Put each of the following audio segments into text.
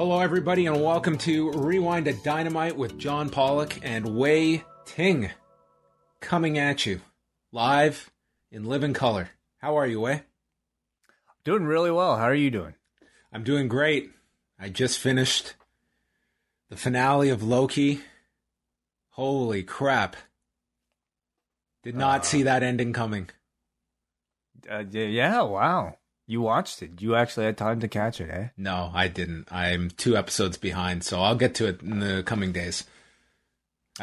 Hello, everybody, and welcome to Rewind to Dynamite with John Pollock and Wei Ting. Coming at you live in living color. How are you, Wei? Doing really well. How are you doing? I'm doing great. I just finished the finale of Loki. Holy crap. Did not see that ending coming. Uh, yeah, wow. You watched it. You actually had time to catch it, eh? No, I didn't. I'm two episodes behind, so I'll get to it in the coming days.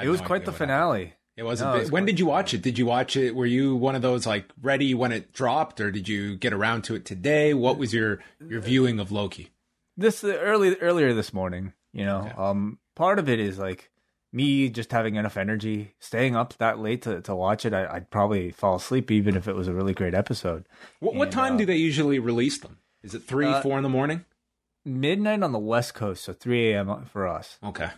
It was no quite the finale. It was No, a it bit. was when did you watch it? Did you watch it? Were you one of those like ready when it dropped, or did you get around to it today? What was your your viewing of Loki? This early earlier this morning, you know. Okay. Um part of it is like me just having enough energy, staying up that late to, to watch it. I, I'd probably fall asleep even if it was a really great episode. What, what time uh, do they usually release them? Is it three, Uh, four in the morning? Midnight on the West Coast, so 3 a.m. for us. Okay.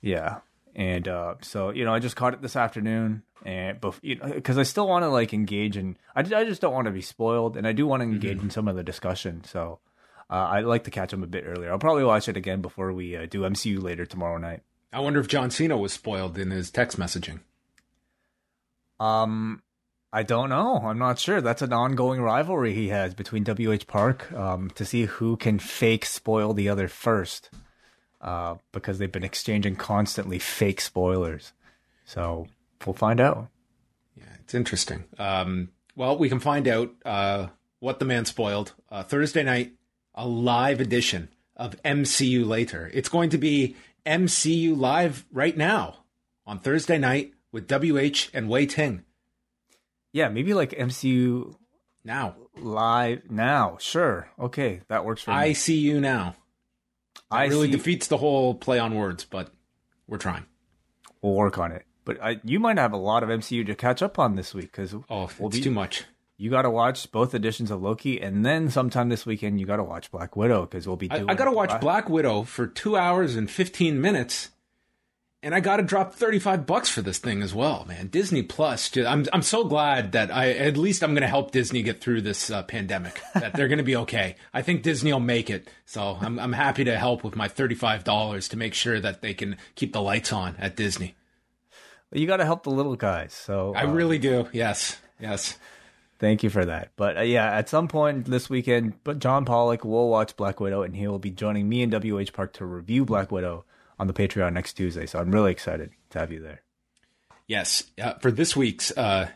Yeah. And uh, so you know, I just caught it this afternoon, and bef- you know, because I still want to like engage in. I, I just don't want to be spoiled, and I do want to engage in some of the discussion. So uh, I'd like to catch them a bit earlier. I'll probably watch it again before we uh, do MCU later tomorrow night. I wonder if John Cena was spoiled in his text messaging. Um, I don't know. I'm not sure. That's an ongoing rivalry he has between WH Park um, to see who can fake spoil the other first. Uh, because they've been exchanging constantly fake spoilers. So we'll find out. Yeah, it's interesting. Um, well, we can find out uh, what the man spoiled uh, Thursday night, a live edition of MCU later. It's going to be MCU live right now on Thursday night with WH and Wei Ting. Yeah, maybe like MCU Now, live now. Sure. Okay, that works for me. I see you now. I really see- defeats the whole play on words, but we're trying. We'll work on it. But I, you might have a lot of MCU to catch up on this week because Oh, we'll it's be- too much. You got to watch both editions of Loki, and then sometime this weekend you got to watch Black Widow because we'll be. I, Doing I got to watch Black- Widow for two hours and 15 minutes. And I got to drop 35 bucks for this thing as well, man. Disney Plus. I'm, I'm so glad that I, at least I'm going to help Disney get through this uh, pandemic, that they're going to be okay. I think Disney will make it. So I'm, I'm happy to help with my $35 to make sure that they can keep the lights on at Disney. You got to help the little guys. So I uh, really do. Yes. Yes. Thank you for that. But uh, yeah, at some point this weekend, but John Pollock will watch Black Widow, and he will be joining me and WH Park to review Black Widow on the Patreon next Tuesday. So I'm really excited to have you there. Yes. Uh, for this week's uh,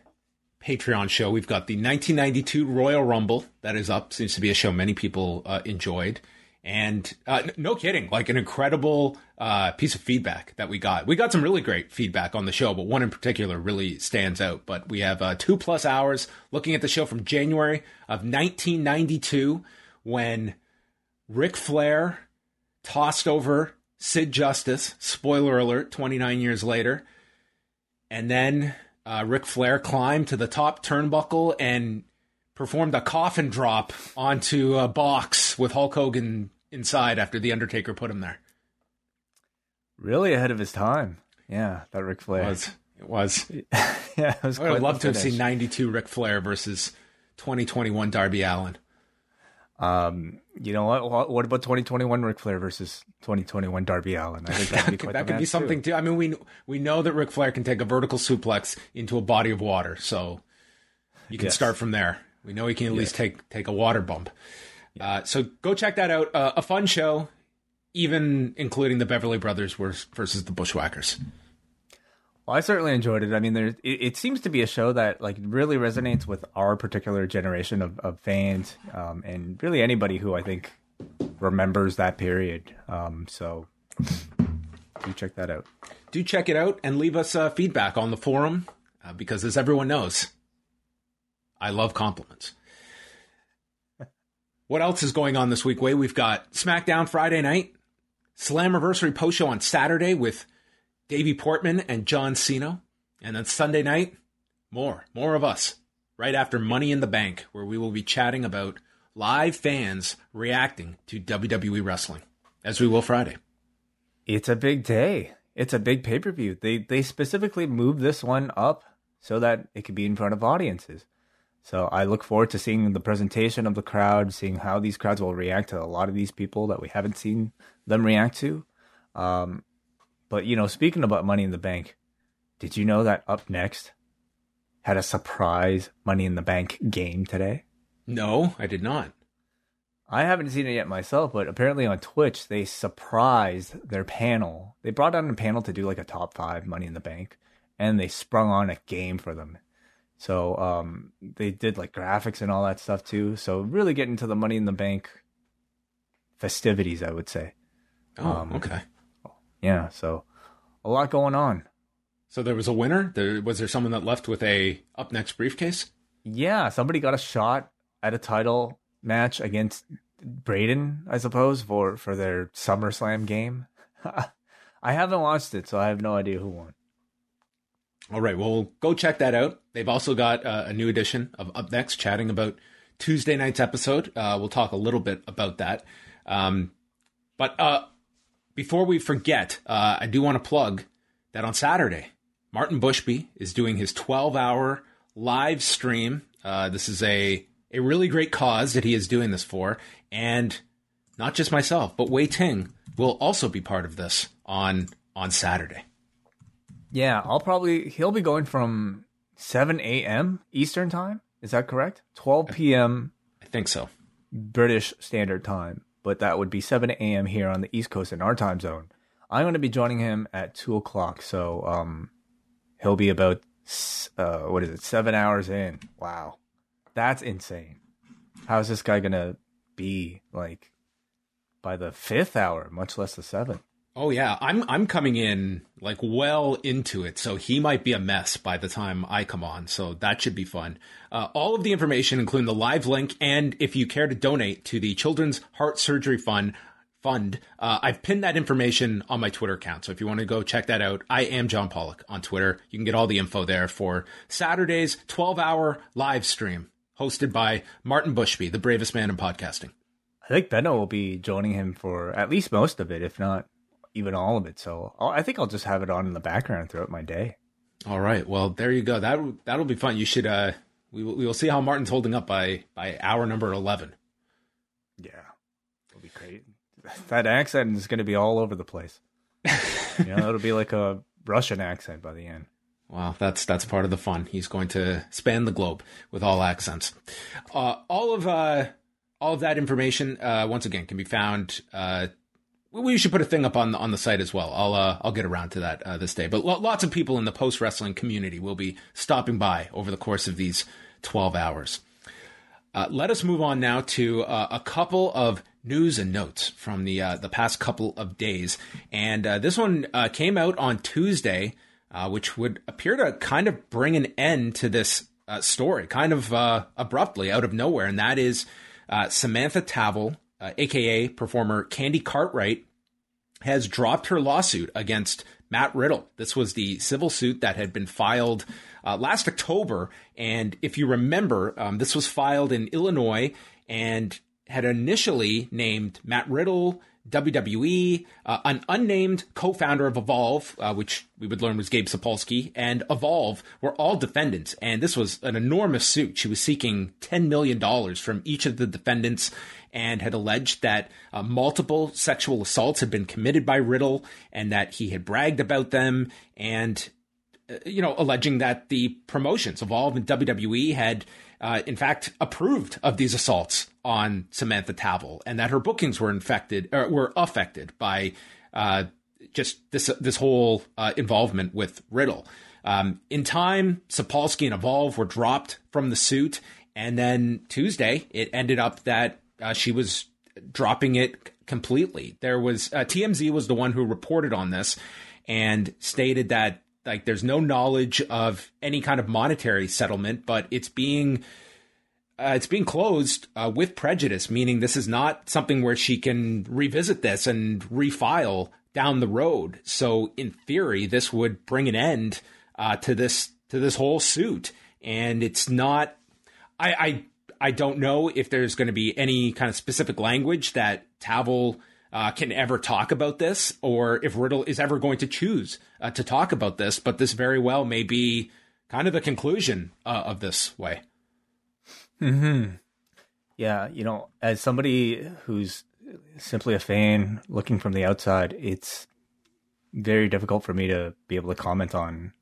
Patreon show, we've got the 1992 Royal Rumble that is up. Seems to be a show many people uh, enjoyed. And uh, no kidding, like an incredible uh, piece of feedback that we got. We got some really great feedback on the show, but one in particular really stands out. But we have uh, two plus hours looking at the show from January of 1992 when Ric Flair tossed over Sid Justice. Spoiler alert, 29 years later. And then uh, Ric Flair climbed to the top turnbuckle and performed a coffin drop onto a box with Hulk Hogan inside after The Undertaker put him there. Really ahead of his time. Yeah, that Ric Flair. It was. It was. yeah, it was I would love to have seen 92 Ric Flair versus 2021 Darby Allin. Um, you know what? What, about 2021 Ric Flair versus 2021 Darby Allin? I think that could, that could be something too. too. I mean, we we know that Ric Flair can take a vertical suplex into a body of water, so you can yes. start from there. We know he can at yes. least take take a water bump. Uh, so go check that out. Uh, a fun show, even including the Beverly Brothers versus the Bushwhackers. Well, I certainly enjoyed it. I mean, there it, it, seems to be a show that like really resonates with our particular generation of, of fans, um, and really anybody who I think remembers that period. Um, so do check that out. Do check it out and leave us uh, feedback on the forum uh, because, as everyone knows, I love compliments. What else is going on this week, Wei? We've got SmackDown Friday night, Slammiversary post show on Saturday with Davey Portman and John Cena. And then Sunday night, more, more of us, right after Money in the Bank, where we will be chatting about live fans reacting to WWE wrestling, as we will Friday. It's a big day. It's a big pay per view. They they specifically moved this one up so that it could be in front of audiences. So I look forward to seeing the presentation of the crowd, seeing how these crowds will react to a lot of these people that we haven't seen them react to. Um, but you know, speaking about Money in the Bank, did you know that Up Next had a surprise Money in the Bank game today? No, I did not. I haven't seen it yet myself, but apparently on Twitch they surprised their panel. They brought on a panel to do like a top five Money in the Bank, and they sprung on a game for them. So um, they did like graphics and all that stuff too. So really getting to the Money in the Bank festivities, I would say. Oh, um, okay yeah, so a lot going on. So there was a winner. There was there someone that left with a up next briefcase. Yeah, somebody got a shot at a title match against Braden, I suppose, for for their SummerSlam game. I haven't watched it, so I have no idea who won. All right, well, go check that out. They've also got uh, a new edition of Up Next, chatting about Tuesday night's episode. Uh, we'll talk a little bit about that. Um, but uh, before we forget, uh, I do want to plug that on Saturday, Martin Bushby is doing his 12 hour live stream. Uh, this is a, a really great cause that he is doing this for. And not just myself, but Wei Ting will also be part of this on on Saturday. Yeah, I'll probably he'll be going from 7 a.m. Eastern time. Is that correct? 12 p.m. I think so. British Standard Time but that would be 7 a.m. here on the East Coast in our time zone. I'm going to be joining him at 2 o'clock. So um, he'll be about, uh, what is it, seven hours in. Wow. That's insane. How's this guy going to be like by the fifth hour, much less the seventh? Oh yeah, I'm I'm coming in like well into it, so he might be a mess by the time I come on. So that should be fun. Uh, all of the information, including the live link, and if you care to donate to the Children's Heart Surgery Fund, fund, uh, I've pinned that information on my Twitter account. So if you want to go check that out, I am John Pollock on Twitter. You can get all the info there for Saturday's 12-hour live stream hosted by Martin Bushby, the bravest man in podcasting. I think Benno will be joining him for at least most of it, if not even all of it. So I'll, I think I'll just have it on in the background throughout my day. All right. Well, there you go. That that'll be fun. You should. Uh, we will, we will see how Martin's holding up by by hour number eleven. Yeah, it'll be great. That accent is going to be all over the place. you know, it'll be like a Russian accent by the end. Wow, that's that's part of the fun. He's going to span the globe with all accents. Uh, all of uh, all of that information, uh, once again, can be found uh, we should put a thing up on the, on the site as well. I'll uh, I'll get around to that uh, this day. But lo- lots of people in the post wrestling community will be stopping by over the course of these 12 hours. Uh, let us move on now to uh, a couple of news and notes from the uh, the past couple of days, and uh, this one came out on Tuesday, which would appear to kind of bring an end to this story, kind of abruptly out of nowhere, and that is Samantha Tavel uh, aka performer Candy Cartwright, has dropped her lawsuit against Matt Riddle. This was the civil suit that had been filed uh, last October. And if you remember, um, this was filed in Illinois and had initially named Matt Riddle, WWE, uh, an unnamed co-founder of Evolve, uh, which we would learn was Gabe Sapolsky, and Evolve were all defendants. And this was an enormous suit. She was seeking $10 million from each of the defendants and had alleged that uh, multiple sexual assaults had been committed by Riddle and that he had bragged about them and, uh, you know, alleging that the promotions, Evolve and WWE, had uh, in fact, approved of these assaults on Samantha Tavel, and that her bookings were infected or were affected by uh, just this this whole uh, involvement with Riddle. Um, in time, Sapolsky and Evolve were dropped from the suit, and then Tuesday it ended up that uh, she was dropping it completely. There was uh, TMZ was the one who reported on this and stated that like there's no knowledge of any kind of monetary settlement, but it's being uh, it's being closed uh, with prejudice, meaning this is not something where she can revisit this and refile down the road. So in theory, this would bring an end uh, to this to this whole suit, and it's not. I I, I don't know if there's going to be any kind of specific language that Tavel uh, can ever talk about this, or if Riddle is ever going to choose uh, to talk about this. But this very well may be kind of the conclusion uh, of this way. Hmm. Yeah, you know, as somebody who's simply a fan looking from the outside, it's very difficult for me to be able to comment on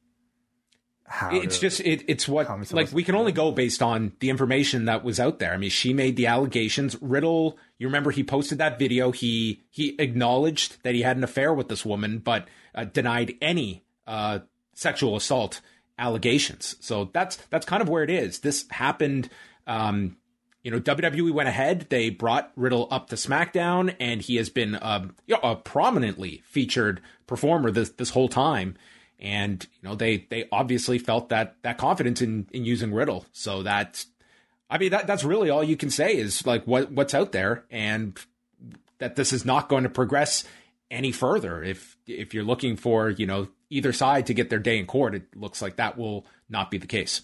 how it's just it, it's what like we can only go based on the information that was out there. I mean, she made the allegations. Riddle, you remember he posted that video. He he acknowledged that he had an affair with this woman, but uh, denied any uh, sexual assault allegations. So that's that's kind of where it is. This happened. Um, you know, WWE went ahead. They brought Riddle up to SmackDown, and he has been um, you know, a prominently featured performer this this whole time and you know they they obviously felt that that confidence in in using Riddle. So that's I mean that that's really all you can say is like what what's out there and that this is not going to progress any further. If if you're looking for, you know, either side to get their day in court, it looks like that will not be the case.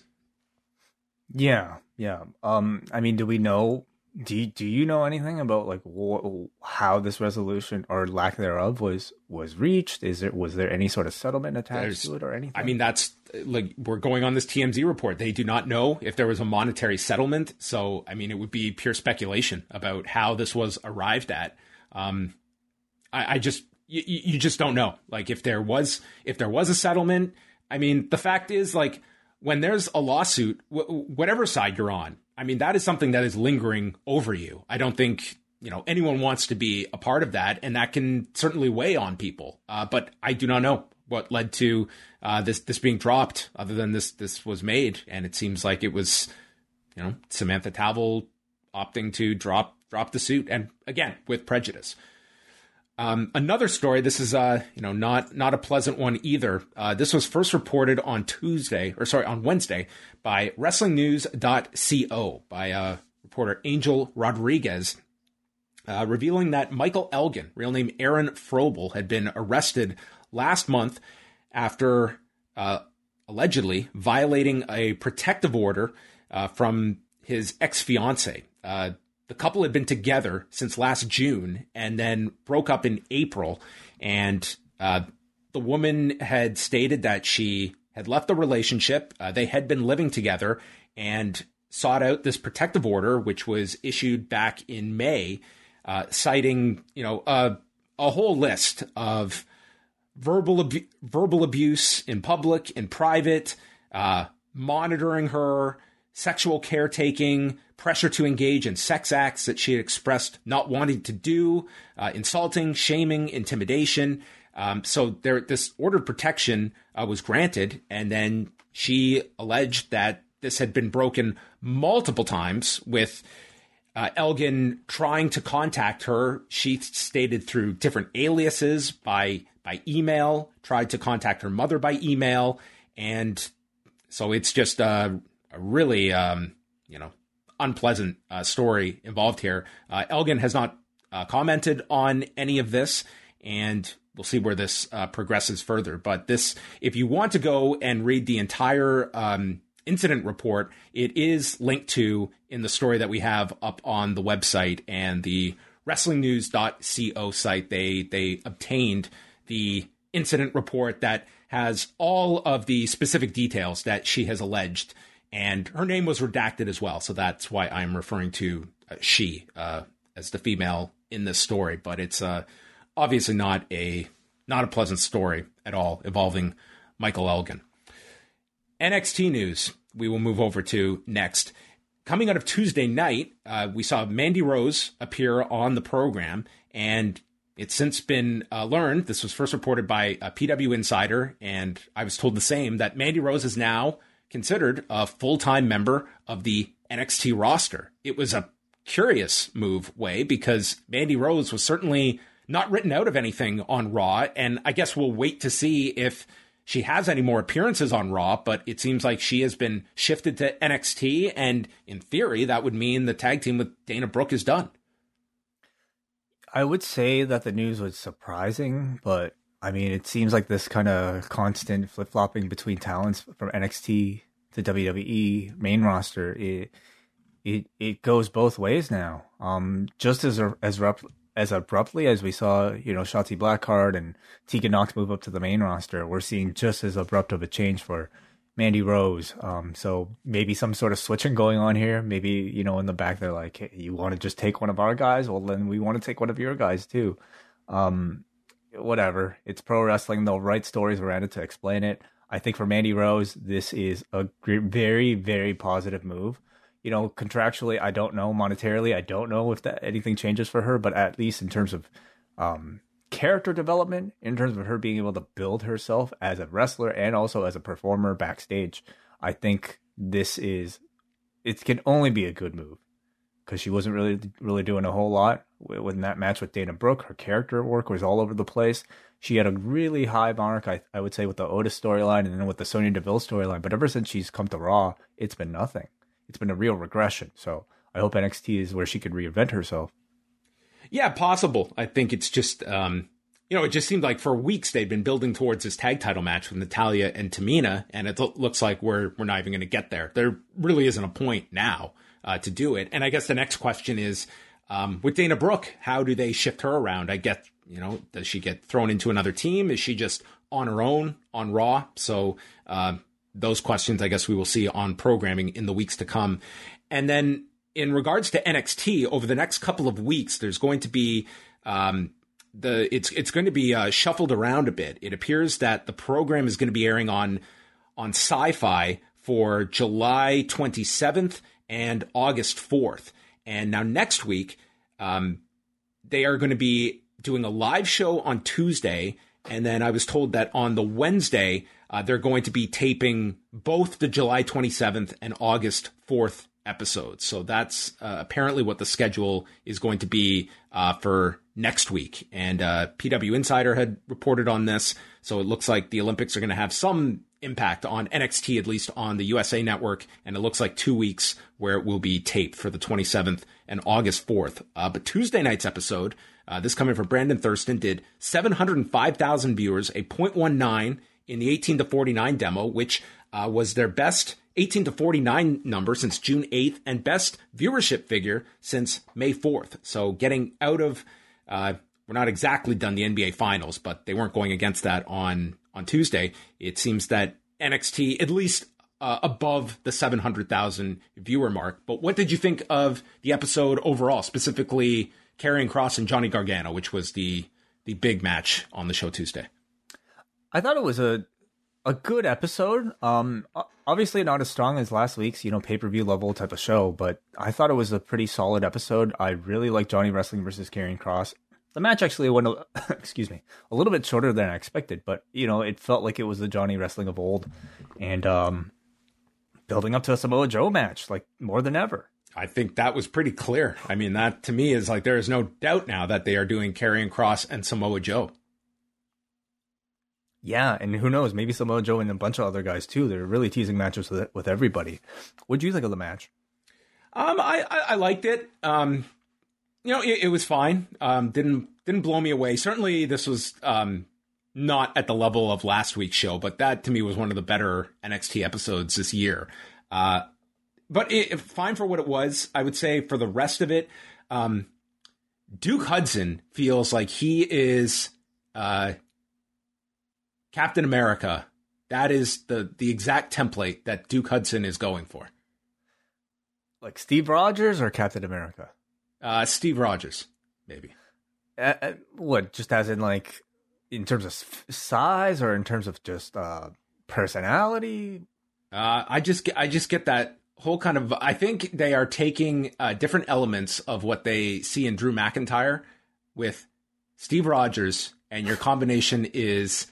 Yeah, yeah. Um I mean, do we know do you, do you know anything about like wh- how this resolution or lack thereof was was reached? Is there was there any sort of settlement attached There's, to it or anything? I mean, that's like we're going on this TMZ report. They do not know if there was a monetary settlement, so I mean, it would be pure speculation about how this was arrived at. Um, I, I just you, you just don't know. Like if there was if there was a settlement, I mean, the fact is like when there's a lawsuit, whatever side you're on, I mean, that is something that is lingering over you. I don't think you know anyone wants to be a part of that, and that can certainly weigh on people. Uh, but I do not know what led to uh, this this being dropped, other than this this was made, and it seems like it was, you know, Samantha Tavel opting to drop drop the suit, and again with prejudice. Um, another story. This is, uh, you know, not not a pleasant one either. Uh, this was first reported on Tuesday, or sorry, on Wednesday, by WrestlingNews.co by uh, reporter Angel Rodriguez, uh, revealing that Michael Elgin, real name Aaron Frobel, had been arrested last month after uh, allegedly violating a protective order uh, from his ex fiancee. The couple had been together since last June and then broke up in April. And uh, the woman had stated that she had left the relationship. Uh, they had been living together and sought out this protective order, which was issued back in May, uh, citing you know a whole list of verbal verbal abuse in public, in private, uh, monitoring her, sexual caretaking, pressure to engage in sex acts that she had expressed not wanting to do, uh, insulting, shaming, intimidation. Um, so there, this order of protection uh, was granted, and then she alleged that this had been broken multiple times with uh, Elgin trying to contact her. She stated through different aliases by by email, tried to contact her mother by email, and so it's just uh, a really, um, you know, unpleasant uh, story involved here. Uh, Elgin has not uh, commented on any of this, and we'll see where this uh, progresses further. But this, if you want to go and read the entire um, incident report, it is linked to in the story that we have up on the website and the WrestlingNews.co site. They they obtained the incident report that has all of the specific details that she has alleged, and her name was redacted as well. So that's why I'm referring to uh, she uh, as the female in this story. But it's uh, obviously not a not a pleasant story at all involving Michael Elgin. NXT news. We will move over to next. Coming out of Tuesday night, uh, we saw Mandy Rose appear on the program, and it's since been uh, learned. This was first reported by a PW Insider, and I was told the same that Mandy Rose is now considered a full time member of the NXT roster. It was a curious move, Wei, because Mandy Rose was certainly not written out of anything on Raw, and I guess we'll wait to see if she has any more appearances on Raw, but it seems like she has been shifted to NXT, and in theory, that would mean the tag team with Dana Brooke is done. I would say that the news was surprising, but I mean, it seems like this kind of constant flip flopping between talents from NXT to WWE main roster. It it it goes both ways now. Um, just as as as abruptly as we saw, you know, Shotzi Blackheart and Tegan Nox move up to the main roster, we're seeing just as abrupt of a change for Mandy Rose. Um, so maybe some sort of switching going on here. Maybe, you know, in the back, they're like, hey, you want to just take one of our guys? Well, then we want to take one of your guys too. Um, whatever. It's pro wrestling. They'll write stories around it to explain it. I think for Mandy Rose, this is a very, very positive move you know, contractually, I don't know. Monetarily, I don't know if that anything changes for her. But at least in terms of um, character development, in terms of her being able to build herself as a wrestler and also as a performer backstage, I think this is it can only be a good move because she wasn't really really doing a whole lot in that match with Dana Brooke. Her character work was all over the place. She had a really high mark, I, I would say, with the Otis storyline and then with the Sonya Deville storyline. But ever since she's come to Raw, it's been nothing it's been a real regression. So I hope NXT is where she could reinvent herself. Yeah, possible. I think it's just, um, you know, it just seemed like for weeks they'd been building towards this tag title match with Natalya and Tamina, and it looks like we're we're not even going to get there. There really isn't a point now uh, to do it. And I guess the next question is, um, with Dana Brooke, how do they shift her around? I get, you know, does she get thrown into another team? Is she just on her own on Raw? So uh, those questions, I guess we will see on programming in the weeks to come. And then in regards to NXT, over the next couple of weeks, there's going to be um, the it's it's going to be uh, shuffled around a bit. It appears that the program is going to be airing on on Syfy for July 27th and August 4th. And now next week, um, they are going to be doing a live show on Tuesday. And then I was told that on the Wednesday, uh, they're going to be taping both the July 27th and August 4th episodes. So that's uh, apparently what the schedule is going to be uh, for next week. And uh, PW Insider had reported on this. So it looks like the Olympics are going to have some impact on NXT, at least on the USA network. And it looks like two weeks where it will be taped for the 27th and August 4th. Uh, but Tuesday night's episode, uh, this coming from Brandon Thurston, did 705,000 viewers, a 0.19 in the 18 to 49 demo, which uh, was their best 18 to 49 number since June 8th and best viewership figure since May 4th. So getting out of, uh, we're not exactly done the NBA finals, but they weren't going against that on, on Tuesday. It seems that NXT, at least uh, above the 700,000 viewer mark. But what did you think of the episode overall, specifically Karrion Kross and Johnny Gargano, which was the, the big match on the show Tuesday? I thought it was a a good episode. Um, obviously not as strong as last week's, you know, pay per view level type of show, but I thought it was a pretty solid episode. I really like Johnny Wrestling versus Karrion Kross. The match actually went, a, excuse me, a little bit shorter than I expected, but you know, it felt like it was the Johnny Wrestling of old, and um, building up to a Samoa Joe match like more than ever. I think that was pretty clear. I mean, that to me is like there is no doubt now that they are doing Karrion Kross and Samoa Joe. Yeah, and who knows? Maybe Samoa Joe and a bunch of other guys too. They're really teasing matches with with everybody. What do you think of the match? Um, I I, I liked it. Um, you know, it, it was fine. Um, didn't didn't blow me away. Certainly, this was um not at the level of last week's show, but that to me was one of the better NXT episodes this year. Uh, but it, fine for what it was. I would say for the rest of it, um, Duke Hudson feels like he is uh, Captain America. That is the the exact template that Duke Hudson is going for. Like Steve Rogers or Captain America? Uh, Steve Rogers, maybe. Uh, uh, what? Just as in like in terms of size or in terms of just uh, personality? Uh, I just get, I just get that whole kind of. I think they are taking uh, different elements of what they see in Drew McIntyre with Steve Rogers, and your combination is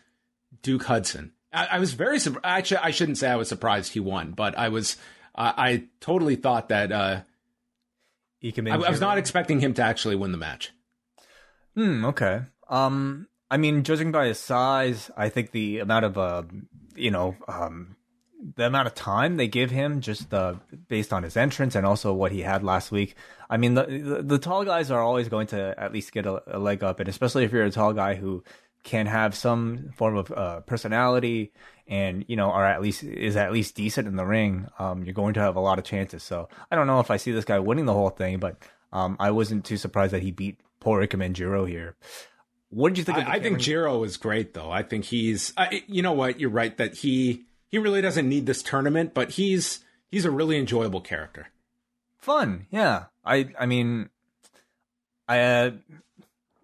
Duke Hudson. I, I was very actually I shouldn't say I was surprised he won, but I was uh, I totally thought that uh, I, I was not expecting him to actually win the match. Hmm. Okay. Um. I mean, judging by his size, I think the amount of uh, you know, um, the amount of time they give him just uh, based on his entrance and also what he had last week. I mean, the, the, the tall guys are always going to at least get a, a, leg up, and especially if you're a tall guy who can have some form of uh, personality and you know are at least is at least decent in the ring. Um, you're going to have a lot of chances. So I don't know if I see this guy winning the whole thing, but um, I wasn't too surprised that he beat poor Ikemen Jiro here. What did you think? I, I think Jiro is great, though. I think he's. I, you know what? You're right that he he really doesn't need this tournament, but he's he's a really enjoyable character. Fun, yeah. I I mean, I uh,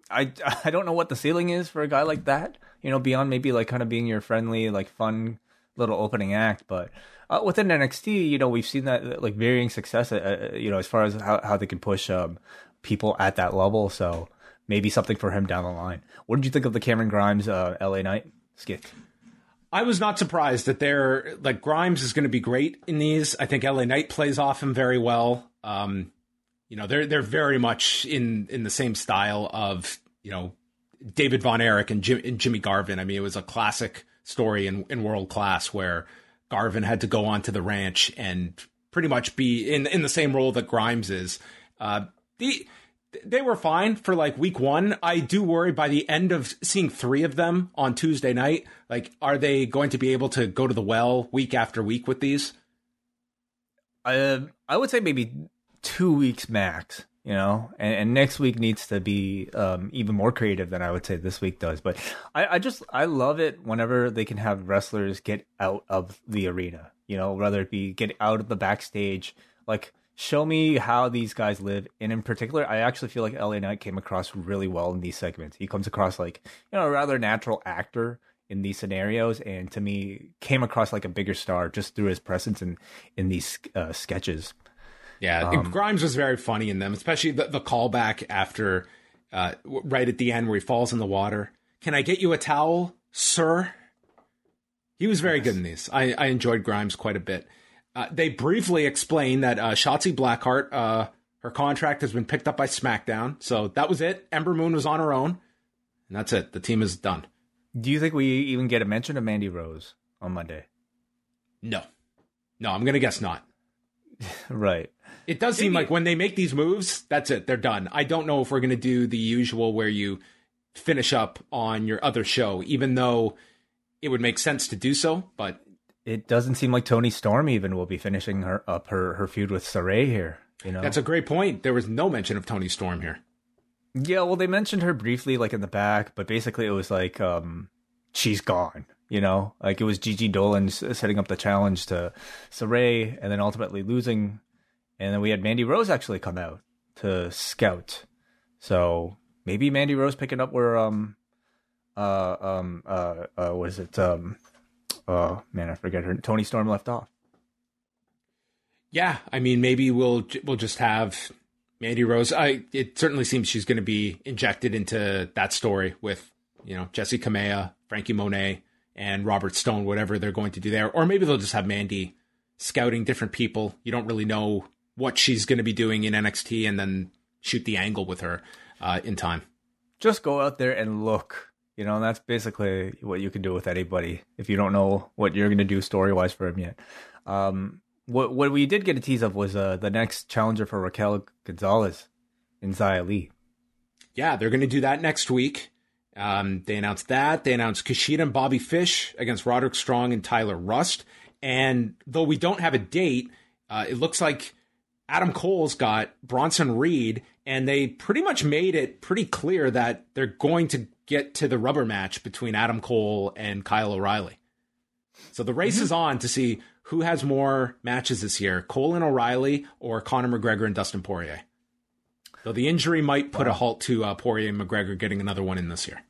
I I don't know what the ceiling is for a guy like that. You know, beyond maybe like kind of being your friendly, like fun little opening act, but. Uh, within NXT, you know, we've seen that like varying success, uh, uh, you know, as far as how, how they can push um, people at that level. So maybe something for him down the line. What did you think of the Cameron Grimes uh, LA Knight skit? I was not surprised that they're like Grimes is going to be great in these. I think LA Knight plays off him very well. Um, you know, they're they're very much in in the same style of you know David Von Erich and, Jim, and Jimmy Garvin. I mean, it was a classic story in in world class where Garvin had to go onto the ranch and pretty much be in in the same role that Grimes is. Uh, the they were fine for like week one. I do worry by the end of seeing three of them on Tuesday night. Like, are they going to be able to go to the well week after week with these? Uh, I would say maybe two weeks max. You know, and, and next week needs to be um, even more creative than I would say this week does. But I, I just I love it whenever they can have wrestlers get out of the arena. You know, whether it be get out of the backstage, like show me how these guys live. And in particular, I actually feel like LA Knight came across really well in these segments. He comes across like, you know, a rather natural actor in these scenarios and to me came across like a bigger star just through his presence in in these uh, sketches. Yeah, um, Grimes was very funny in them, especially the, the callback after uh, right at the end where he falls in the water. Can I get you a towel, sir? He was very yes. good in these. I, I enjoyed Grimes quite a bit. Uh, they briefly explain that uh, Shotzi Blackheart, uh, her contract has been picked up by SmackDown. So that was it. Ember Moon was on her own. And that's it. The team is done. Do you think we even get a mention of Mandy Rose on Monday? No. No, I'm going to guess not. right. It does seem like when they make these moves, that's it. They're done. I don't know if we're going to do the usual where you finish up on your other show, even though it would make sense to do so. But it doesn't seem like Toni Storm even will be finishing her up her, her feud with Sarray here. You know, that's a great point. There was no mention of Toni Storm here. Yeah, well, they mentioned her briefly, like in the back, but basically it was like um, she's gone. You know, like it was Gigi Dolin setting up the challenge to Sarray, and then ultimately losing, and then we had Mandy Rose actually come out to scout. So maybe Mandy Rose picking up where um uh um uh, uh it um oh man, I forget her. Toni Storm left off. Yeah, I mean, maybe we'll we'll just have Mandy Rose. I it certainly seems she's going to be injected into that story with you know Jessi Kamea, Frankie Monet, and Robert Stone, whatever they're going to do there, or maybe they'll just have Mandy scouting different people. You don't really know what she's going to be doing in NXT, and then shoot the angle with her uh, in time. Just go out there and look you know, that's basically what you can do with anybody if you don't know what you're going to do story wise for him yet. Um, what what we did get a tease of was uh, the next challenger for Raquel Gonzalez in Xia Li. Yeah, they're going to do that next week. Um, they announced that. They announced Kushida and Bobby Fish against Roderick Strong and Tyler Rust. And though we don't have a date, uh, it looks like Adam Cole's got Bronson Reed and they pretty much made it pretty clear that they're going to get to the rubber match between Adam Cole and Kyle O'Reilly. So the race mm-hmm. is on to see who has more matches this year, Cole and O'Reilly or Conor McGregor and Dustin Poirier. Though the injury might put wow. a halt to uh, Poirier and McGregor getting another one in this year.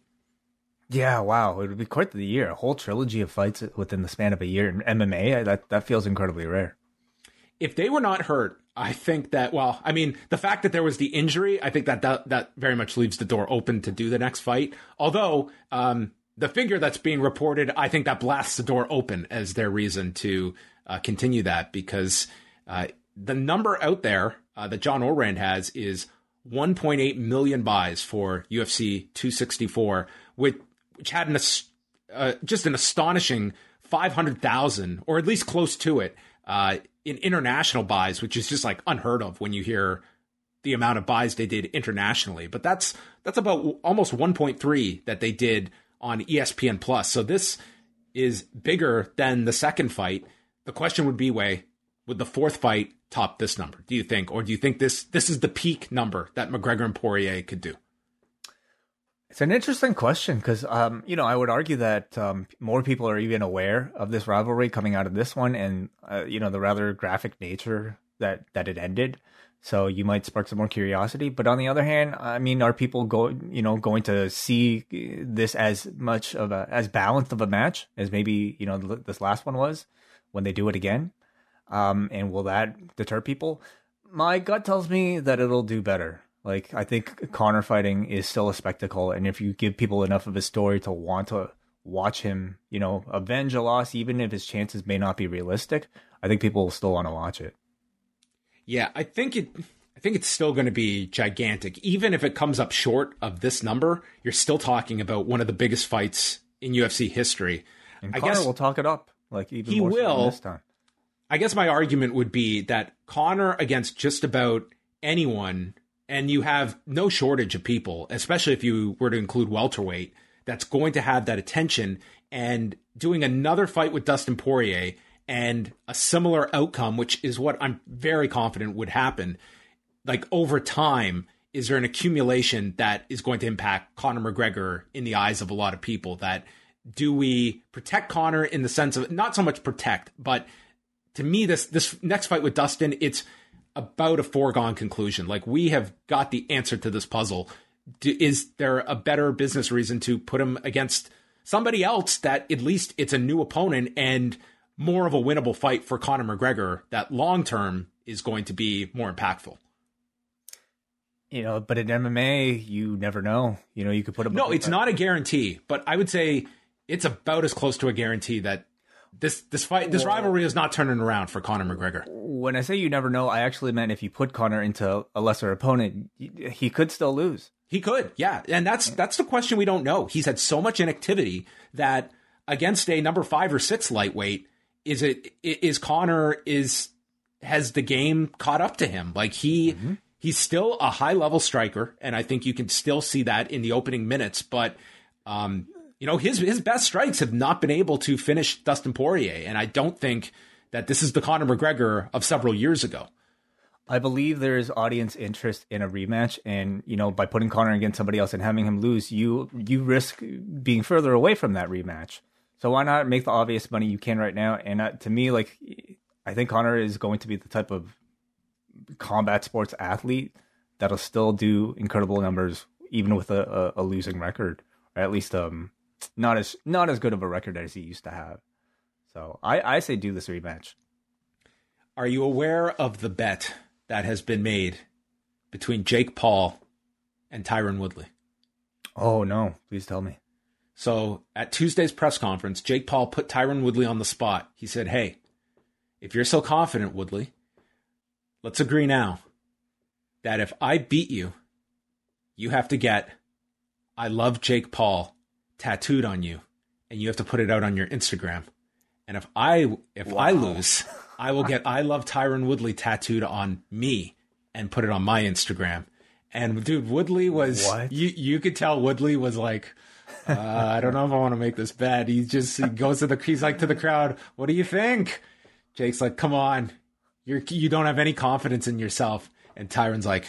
Yeah, wow, it would be quite the year. A whole trilogy of fights within the span of a year in MMA. That that feels incredibly rare. If they were not hurt, I think that well, I mean, the fact that there was the injury, I think that that, that very much leaves the door open to do the next fight. Although um, the figure that's being reported, I think that blasts the door open as their reason to uh, continue that because uh, the number out there uh, that John Ourand has is 1.8 million buys for UFC 264, which, which had an, uh, just an astonishing 500,000, or at least close to it, uh, in international buys, which is just like unheard of when you hear the amount of buys they did internationally. But that's that's about almost 1.3 that they did on ESPN Plus. So this is bigger than the second fight. The question would be, Wei would the fourth fight top this number? Do you think, or do you think this this is the peak number that McGregor and Poirier could do? It's an interesting question because, um, you know, I would argue that um, more people are even aware of this rivalry coming out of this one, and uh, you know the rather graphic nature that that it ended. So you might spark some more curiosity. But on the other hand, I mean, are people going, you know, going to see this as much of a as balanced of a match as maybe you know this last one was when they do it again? Um, and will that deter people? My gut tells me that it'll do better. Like I think Conor fighting is still a spectacle, and if you give people enough of a story to want to watch him, you know, avenge a loss, even if his chances may not be realistic, I think people will still want to watch it. Yeah, I think it. I think it's still going to be gigantic, even if it comes up short of this number. You're still talking about one of the biggest fights in UFC history. And I guess will talk it up, like even he will this time. I guess my argument would be that Conor against just about anyone and you have no shortage of people, especially if you were to include welterweight, that's going to have that attention. And doing another fight with Dustin Poirier and a similar outcome, which is what I'm very confident would happen, like over time, is there an accumulation that is going to impact Conor McGregor in the eyes of a lot of people? That do we protect Conor in the sense of not so much protect, but to me, this this next fight with Dustin, it's about a foregone conclusion. Like we have got the answer to this puzzle. is there a better business reason to put him against somebody else that at least it's a new opponent and more of a winnable fight for Conor McGregor that long term is going to be more impactful? You know, but in MMA, you never know. You know, you could put him. No, it's not a guarantee, but I would say it's about as close to a guarantee that this this fight this rivalry is not turning around for Conor McGregor. When I say you never know, I actually meant if you put Conor into a lesser opponent, he could still lose. He could, yeah, and that's that's the question we don't know. He's had so much inactivity that against a number five or six lightweight, is it is Conor is has the game caught up to him? Like he mm-hmm. he's still a high level striker, and I think you can still see that in the opening minutes, but. Um, you know, his his best strikes have not been able to finish Dustin Poirier, and I don't think that this is the Conor McGregor of several years ago. I believe there is audience interest in a rematch, and you know, by putting Conor against somebody else and having him lose, you you risk being further away from that rematch. So why not make the obvious money you can right now? And uh, to me, like, I think Conor is going to be the type of combat sports athlete that'll still do incredible numbers even with a, a, a losing record, or at least um not as not as good of a record as he used to have. So I, I say do this rematch. Are you aware of the bet that has been made between Jake Paul and Tyron Woodley? Oh no, please tell me. So at Tuesday's press conference, Jake Paul put Tyron Woodley on the spot. He said, Hey, if you're so confident, Woodley, let's agree now that if I beat you, you have to get I love Jake Paul tattooed on you and you have to put it out on your Instagram. And if I if wow. I lose, I will get I love Tyron Woodley tattooed on me and put it on my Instagram. And dude, Woodley was what? you you could tell Woodley was like uh, I don't know if I want to make this bet. He just he goes to the he's like to the crowd, "What do you think?" Jake's like, "Come on. You're you don't have any confidence in yourself." And Tyron's like,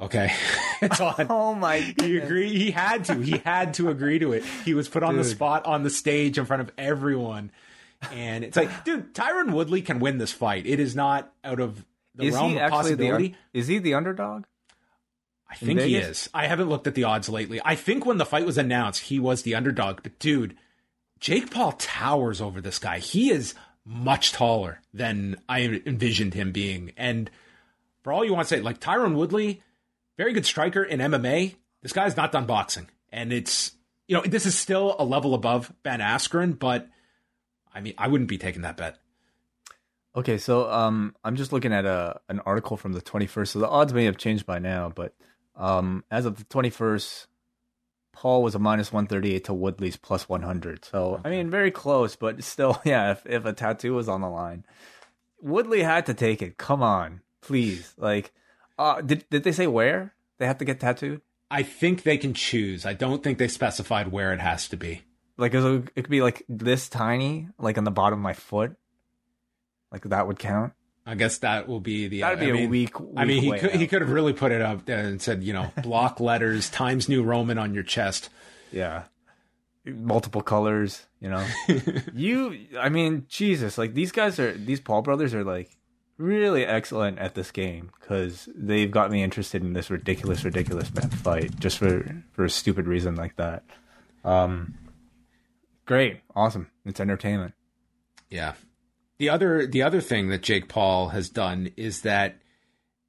Okay, it's on. Oh my! He agreed. He had to. He had to agree to it. He was put on the spot on the stage in front of everyone, and it's like, dude, Tyron Woodley can win this fight. It is not out of the Is realm he of actually the? possibility. un- Is he the underdog? I think he is. I haven't looked at the odds lately. I think when the fight was announced, he was the underdog. But dude, Jake Paul towers over this guy. He is much taller than I envisioned him being. And for all you want to say, like Tyron Woodley, very good striker in MMA. This guy's not done boxing. And it's, you know, this is still a level above Ben Askren, but I mean, I wouldn't be taking that bet. Okay, so um, I'm just looking at a an article from the 21st. So the odds may have changed by now, but um, as of the 21st, Paul was a minus 138 to Woodley's plus 100. So I mean, very close, but still, yeah. If if a tattoo was on the line, Woodley had to take it. Come on, please. Like, uh, did did they say where they have to get tattooed? I think they can choose. I don't think they specified where it has to be. Like, it, was- it could be like this tiny, like on the bottom of my foot. Like that would count. I guess that will be the. That'd be I a mean, weak. I mean, he could he could have really put it up and said, you know, block letters Times New Roman on your chest. Yeah. Multiple colors, you know. you I mean, Jesus, like these guys are these Paul brothers are like really excellent at this game cuz they've got me interested in this ridiculous ridiculous fight just for for a stupid reason like that. Um great, awesome. It's entertainment. Yeah. The other the other thing that Jake Paul has done is that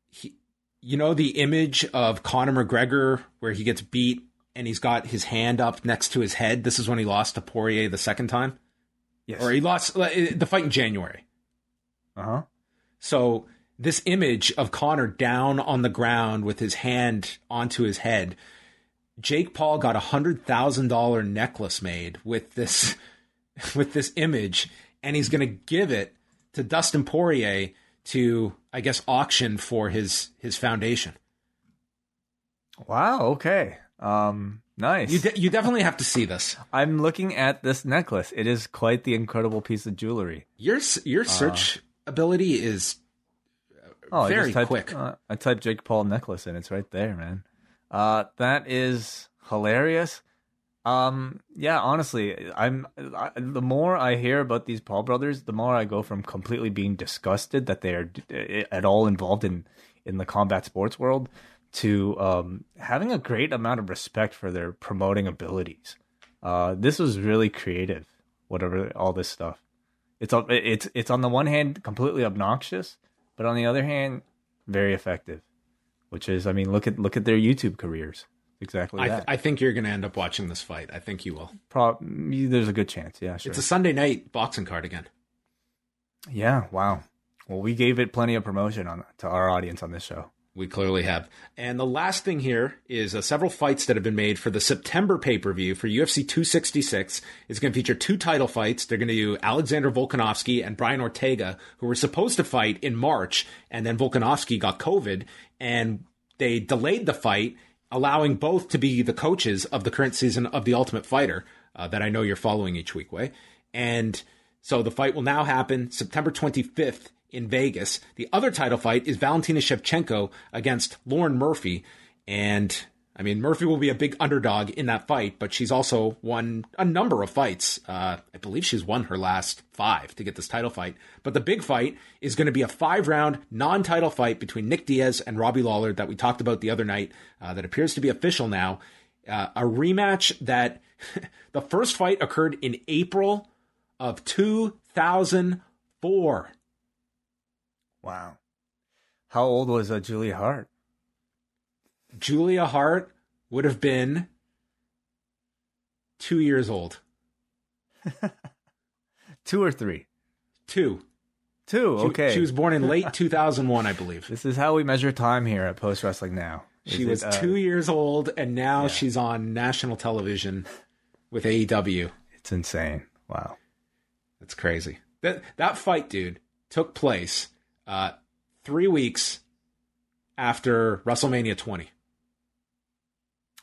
he, you know, the image of Conor McGregor where he gets beat and he's got his hand up next to his head. This is when he lost to Poirier the second time, Yes. or he lost uh, the fight in January. uh-huh. So this image of Conor down on the ground with his hand onto his head, Jake Paul got a hundred thousand dollar necklace made with this with this image, and he's gonna give it to Dustin Poirier to, I guess, auction for his his foundation. Wow, okay. Um nice. You de- you definitely have to see this. I'm looking at this necklace. It is quite the incredible piece of jewelry. Your your search ability is Oh, I Very typed, quick. Uh, I typed Jake Paul necklace and it's right there, man. Uh, that is hilarious. Um, yeah, honestly, I'm I, the more I hear about these Paul brothers, the more I go from completely being disgusted that they are d- at all involved in in the combat sports world to um, having a great amount of respect for their promoting abilities. Uh, this was really creative. Whatever all this stuff, it's on- it's it's on the one hand completely obnoxious, but on the other hand, very effective. Which is, I mean, look at look at their YouTube careers. Exactly I, that. th- I think you're going to end up watching this fight. I think you will. Pro- there's a good chance. Yeah, sure. It's a Sunday night boxing card again. yeah, wow. Well, we gave it plenty of promotion on to our audience on this show. We clearly have. And the last thing here is uh, several fights that have been made for the September pay per view for UFC 266. It's going to feature two title fights. They're going to do Alexander Volkanovski and Brian Ortega, who were supposed to fight in March, and then Volkanovski got COVID, and they delayed the fight, allowing both to be the coaches of the current season of The Ultimate Fighter uh, that I know you're following each week, Wei. And so the fight will now happen September 25th in Vegas. The other title fight is Valentina Shevchenko against Lauren Murphy. And I mean, Murphy will be a big underdog in that fight, but she's also won a number of fights. Uh, I believe she's won her last five to get this title fight. But the big fight is going to be a five round non title fight between Nick Diaz and Robbie Lawler that we talked about the other night uh, that appears to be official now. Uh, a rematch that the first fight occurred in April of 2004. Wow. How old was uh, Julia Hart? Julia Hart would have been two years old. Two or three? Two. Two. Okay. She was born in late 2001, I believe. This is how we measure time here at Post Wrestling Now. Is She it, was uh, two years old, and now she's on national television with AEW. It's insane. Wow. That's crazy. That that fight, dude, took place uh, three weeks after WrestleMania 20.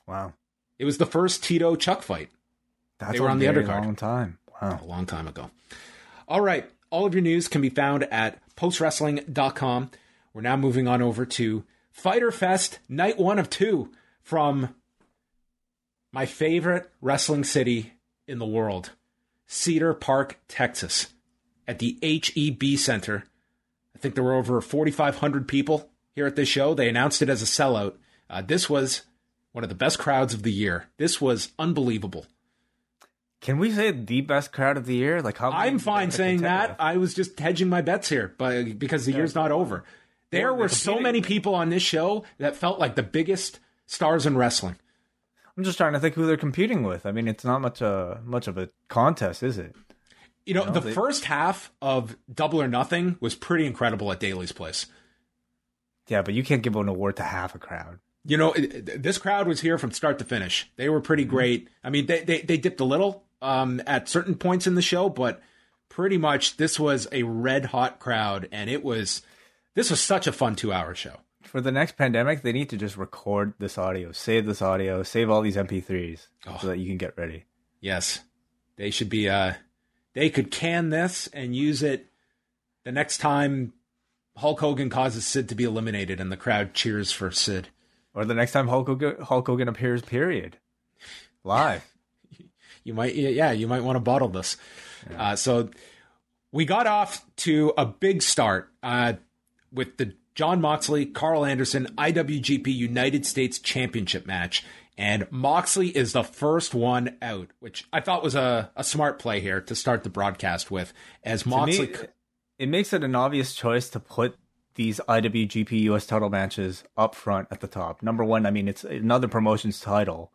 Wow. It was the first Tito Chuck fight. That's They were a on the undercard. long time. Wow. a long time ago. All right. All of your news can be found at postwrestling.com. We're now moving on over to Fighter Fest night one of two from my favorite wrestling city in the world, Cedar Park, Texas, at the HEB Center. I think there were over 4,500 people here at this show. They announced it as a sellout. Uh, this was one of the best crowds of the year. This was unbelievable. Can we say the best crowd of the year? Like how? I'm fine saying that. I was just hedging my bets here, but because the year's not over. There were so many people on this show that felt like the biggest stars in wrestling. I'm just trying to think who they're competing with. I mean, it's not much a much of a contest, is it? You know, the first half of Double or Nothing was pretty incredible at Daily's Place. Yeah, but you can't give an award to half a crowd. You know, it, this crowd was here from start to finish. They were pretty mm-hmm. great. I mean, they, they, they dipped a little um, at certain points in the show, but pretty much this was a red hot crowd, and it was this was such a fun two hour show. For the next pandemic, they need to just record this audio, save this audio, save all these MP3s oh. so that you can get ready. Yes, they should be. Uh, they could can this and use it the next time Hulk Hogan causes Sid to be eliminated and the crowd cheers for Sid. Or the next time Hulk Hogan, Hulk Hogan appears, period. Live. you might, yeah, you might want to bottle this. Yeah. Uh, so we got off to a big start uh, with the Jon Moxley, Karl Anderson IWGP United States Championship match. And Moxley is the first one out, which I thought was a, a smart play here to start the broadcast with. As Moxley. Me, it makes it an obvious choice to put these IWGP US title matches up front at the top. Number one, I mean, it's another promotion's title.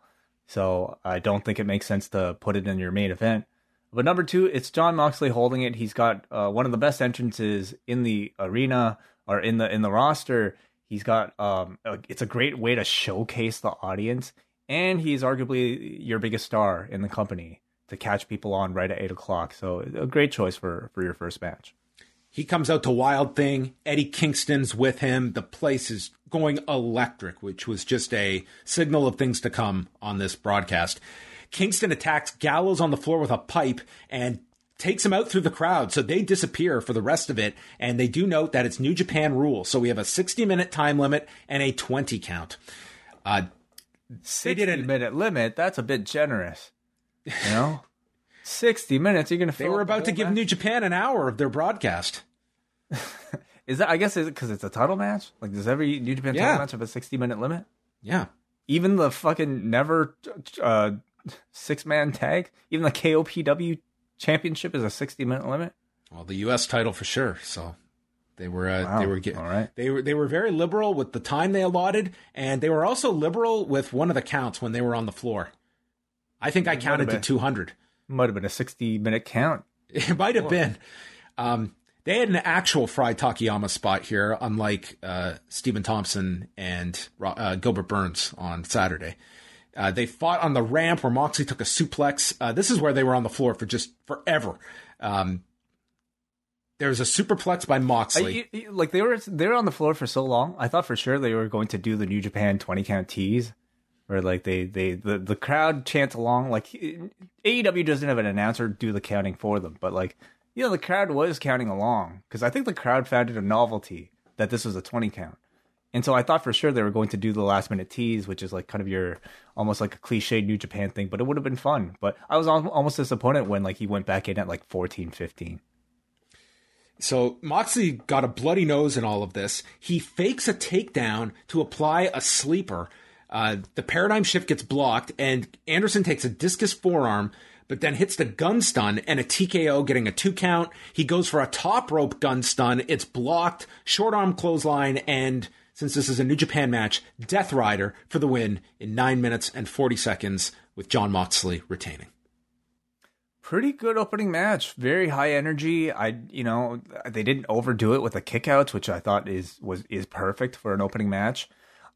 So I don't think it makes sense to put it in your main event. But number two, it's Jon Moxley holding it. He's got uh, one of the best entrances in the arena or in the in the roster. He's got um, it's a great way to showcase the audience and he's arguably your biggest star in the company to catch people on right at eight o'clock. So a great choice for for your first match. He comes out to Wild Thing. Eddie Kingston's with him. The place is going electric, which was just a signal of things to come on this broadcast. Kingston attacks Gallows on the floor with a pipe and takes him out through the crowd. So they disappear for the rest of it. And they do note that it's New Japan rule. So we have a 60 minute time limit and a 20 count. Uh, 60 a minute limit, that's a bit generous. You know? 60 minutes, you're going to They were about to give New Japan an hour of their broadcast. is that, I guess, is it because it's a title match? Like, does every New Japan yeah. title match have a 60 minute limit? Yeah. Even the fucking never uh, six man tag, even the KOPW championship is a 60 minute limit? Well, the U.S. title for sure. So they were uh, wow. they were getting, right. they were they were very liberal with the time they allotted, and they were also liberal with one of the counts when they were on the floor. I think I counted to two hundred. Might have been a sixty minute count. It might have been. Um, they had an actual Frye Takayama spot here, unlike uh, Stephen Thompson and uh, Gilbert Burns on Saturday. Uh, they fought on the ramp where Moxley took a suplex. Uh, this is where they were on the floor for just forever. Um, there was a superplex by Moxley. I, like they were they were on the floor for so long. I thought for sure they were going to do the New Japan twenty count tease, where like they they the, the crowd chants along. Like AEW doesn't have an announcer do the counting for them, but like you know the crowd was counting along because I think the crowd found it a novelty that this was a twenty count. And so I thought for sure they were going to do the last minute tease, which is like kind of your almost like a cliche New Japan thing, but it would have been fun. But I was almost disappointed when like he went back in at like 14, 15. So Moxley got a bloody nose in all of this. He fakes a takedown to apply a sleeper. Uh, the paradigm shift gets blocked, and Anderson takes a discus forearm, but then hits the gun stun and a TKO, getting a two count. He goes for a top rope gun stun. It's blocked, short arm clothesline, and since this is a New Japan match, Death Rider for the win in nine minutes and 40 seconds, with Jon Moxley retaining pretty good opening match. Very high energy. I you know they didn't overdo it with the kickouts, which I thought is was is perfect for an opening match.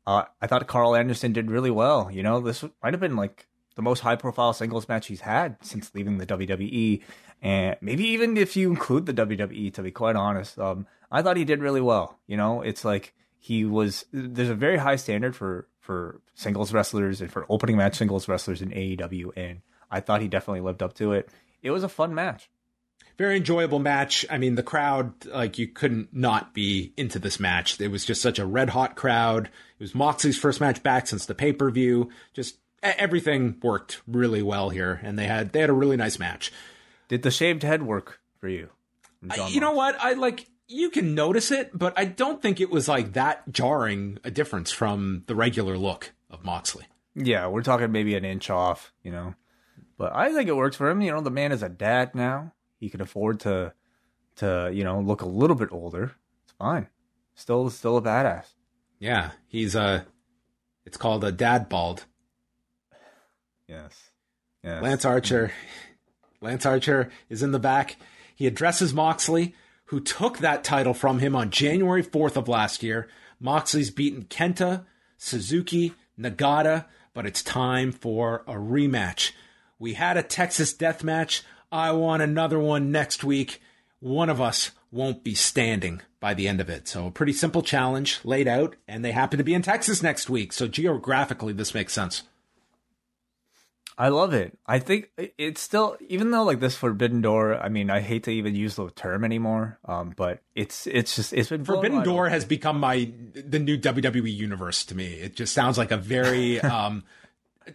Uh, I thought Karl Anderson did really well. You know, this might have been like the most high profile singles match he's had since leaving the WWE, and maybe even if you include the WWE. To be quite honest, um, I thought he did really well. You know, it's like he was. There's a very high standard for for singles wrestlers and for opening match singles wrestlers in AEW, and I thought he definitely lived up to it. It was a fun match. very enjoyable match. I mean, the crowd, like, you couldn't not be into this match. It was just such a red hot crowd. It was Moxley's first match back since the pay per view. Just everything worked really well here, and they had they had a really nice match. Did the shaved head work for you? I- you know what? I like you can notice it, but I don't think it was like that jarring a difference from the regular look of Moxley. Yeah, we're talking maybe an inch off, you know. But I think it works for him. You know, the man is a dad now. He can afford to to, you know, look a little bit older. It's fine. Still still a badass. Yeah, he's uh it's called a dad bald. Yes. Yes. Lance Archer. Lance Archer is in the back. He addresses Moxley, who took that title from him on January 4th of last year. Moxley's beaten Kenta, Suzuki, Nagata, but it's time for a rematch. We had a Texas death match. I want another one next week. One of us won't be standing by the end of it. So a pretty simple challenge laid out, and they happen to be in Texas next week. So geographically, this makes sense. I love it. I think it's still, even though like this Forbidden Door. I mean, I hate to even use the term anymore. Um, but it's it's just it's been Forbidden Door has become my the new WWE universe to me. It just sounds like a very um,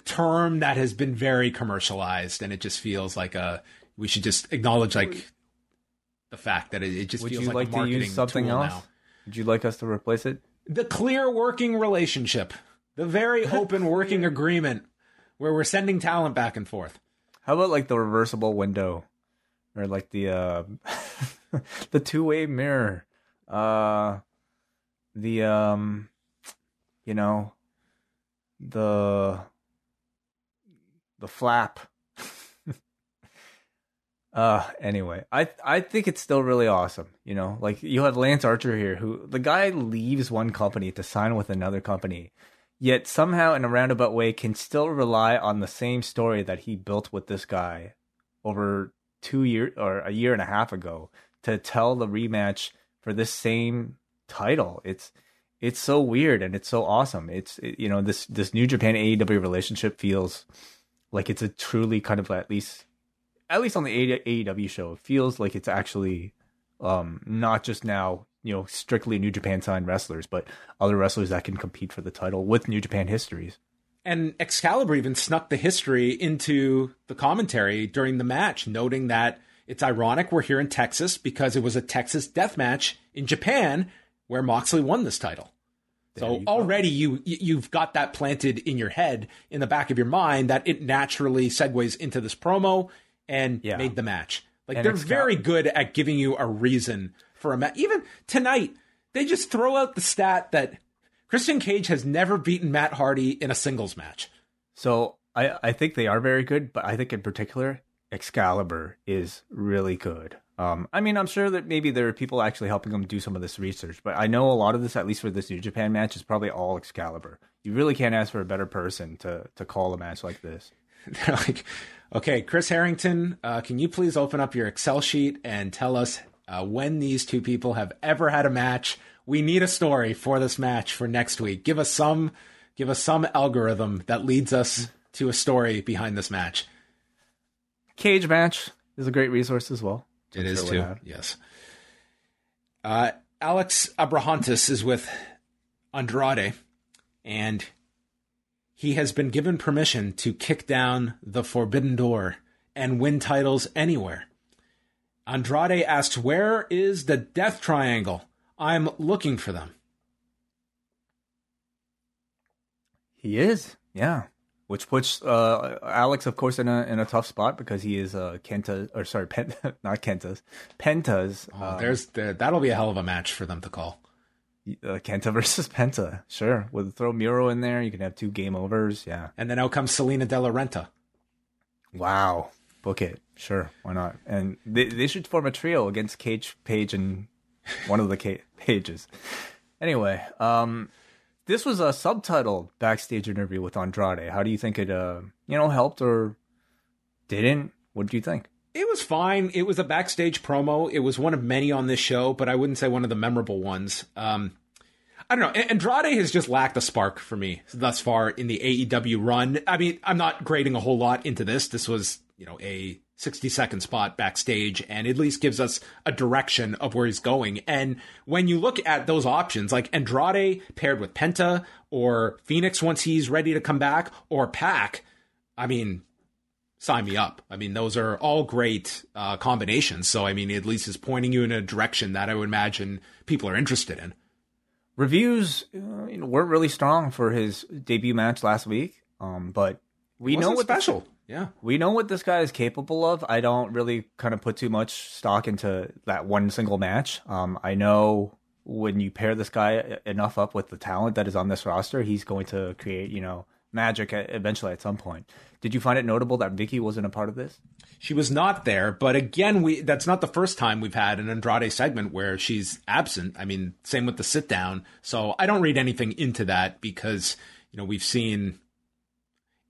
term that has been very commercialized, and it just feels like a we should just acknowledge like the fact that it, it just Would feels you like, like to use something else? now. Would you like us to replace it? The clear working relationship, the very open working agreement where we're sending talent back and forth. How about like the reversible window, or like the uh, the two way mirror, uh, the um, you know, the the flap. uh anyway, I I think it's still really awesome. You know, like you have Lance Archer here, who the guy leaves one company to sign with another company, yet somehow in a roundabout way can still rely on the same story that he built with this guy over two years or a year and a half ago to tell the rematch for this same title. It's it's so weird and it's so awesome. It's it- you know this this New Japan AEW relationship feels like it's a truly kind of at least at least on the AEW show it feels like it's actually um not just now you know strictly New Japan signed wrestlers but other wrestlers that can compete for the title with New Japan histories. And Excalibur even snuck the history into the commentary during the match, noting that it's ironic we're here in Texas because it was a Texas death match in Japan where Moxley won this title. So you already you you- you've got that planted in your head, in the back of your mind, that it naturally segues into this promo and Yeah. made the match. Like And they're very good at giving you a reason for a match. Even tonight, they just throw out the stat that Christian Cage has never beaten Matt Hardy in a singles match. So I I think they are very good, but I think in particular Excalibur is really good. Um, I mean, I'm sure that maybe there are people actually helping them do some of this research, but I know a lot of this, at least for this New Japan match, is probably all Excalibur. You really can't ask for a better person to to call a match like this. They're like, okay, Chris Harrington, uh, can you please open up your Excel sheet and tell us uh, when these two people have ever had a match? We need a story for this match for next week. Give us some, give us some algorithm that leads us to a story behind this match. Cagematch is a great resource as well. It is too. have. Yes. Uh, Alex Abrahantes is with Andrade, and he has been given permission to kick down the forbidden door and win titles anywhere. Andrade asks, Where is the death triangle? I'm looking for them. He is, yeah. Which puts uh, Alex, of course, in a in a tough spot because he is uh, Kenta, or sorry, not Kenta's, Penta's. Oh, um, there's the, that'll be a hell of a match for them to call. uh, Kenta versus Penta. Sure, with throw Miro in there, you can have two game overs. Yeah. And then out comes Salina De La Renta. Wow. Book it. Sure. Why not? And they they should form a trio against Cage, Page, and one of the ca- pages. Anyway, um, this was a subtitled backstage interview with Andrade. How do you think it, uh, you know, helped or didn't? What do you think? It was fine. It was a backstage promo. It was one of many on this show, but I wouldn't say one of the memorable ones. Um, I don't know. Andrade has just lacked a spark for me thus far in the AEW run. I mean, I'm not grading a whole lot into this. This was, you know, a 60 second spot backstage and at least gives us a direction of where he's going. And when you look at those options, like Andrade paired with Penta or Fenix once he's ready to come back or PAC, I mean, sign me up. I mean, those are all great uh, combinations. So, I mean, at least is pointing you in a direction that I would imagine people are interested in. Reviews uh, weren't really strong for his debut match last week, um, but we know what special. This, yeah, we know what this guy is capable of. I don't really kind of put too much stock into that one single match. Um, I know when you pair this guy enough up with the talent that is on this roster, he's going to create, you know, magic eventually at some point. Did you find it notable that Vickie wasn't a part of this? She was not there, but again, we that's not the first time we've had an Andrade segment where she's absent. I mean, same with the sit down. So I don't read anything into that because you know we've seen.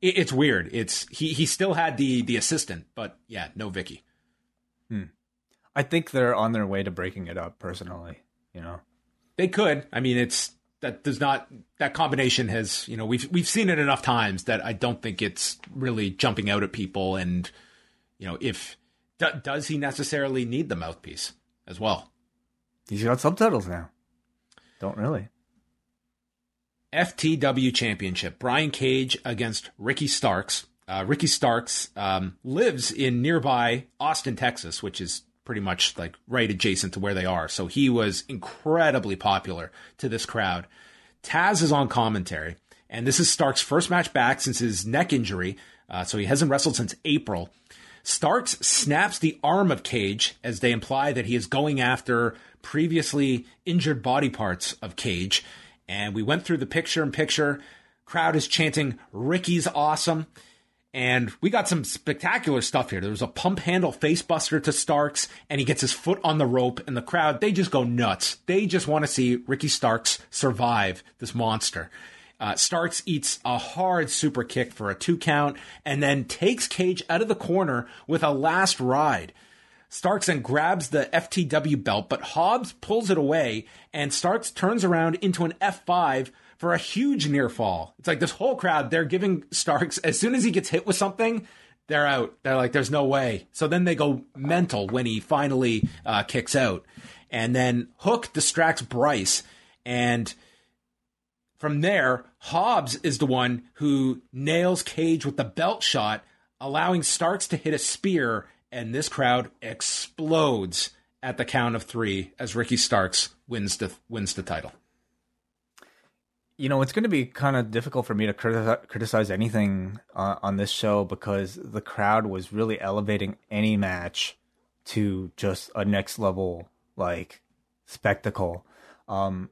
It, it's weird. It's he he still had the the assistant, but yeah, no Vickie. Hmm. I think they're on their way to breaking it up. Personally, you know, they could. I mean, it's that does not that combination has you know we've we've seen it enough times that I don't think it's really jumping out at people and you know if d- does he necessarily need the mouthpiece as well he's got subtitles now don't really FTW championship Brian Cage against Ricky Starks uh, Ricky Starks um, lives in nearby Austin Texas which is pretty much like right adjacent to where they are. So he was incredibly popular to this crowd. Taz is on commentary, and this is Stark's first match back since his neck injury. Uh, so he hasn't wrestled since April. Starks snaps the arm of Cage as they imply that he is going after previously injured body parts of Cage. And we went through the picture in picture. Crowd is chanting, Ricky's awesome. And we got some spectacular stuff here. There was a pump handle facebuster to Starks, and he gets his foot on the rope, and the crowd, they just go nuts. They just want to see Ricky Starks survive this monster. Uh, Starks eats a hard super kick for a two count, and then takes Cage out of the corner with a last ride. Starks then grabs the FTW belt, but Hobbs pulls it away, and Starks turns around into an F5 for a huge near fall. It's like this whole crowd, they're giving Starks, as soon as he gets hit with something, they're out. They're like, there's no way. So then they go mental when he finally uh, kicks out. And then Hook distracts Bryce. And from there, Hobbs is the one who nails Cage with the belt shot, allowing Starks to hit a spear. And this crowd explodes at the count of three as Ricky Starks wins the, wins the title you know, it's going to be kind of difficult for me to criti- criticize anything uh, on this show because the crowd was really elevating any match to just a next level like spectacle. Um,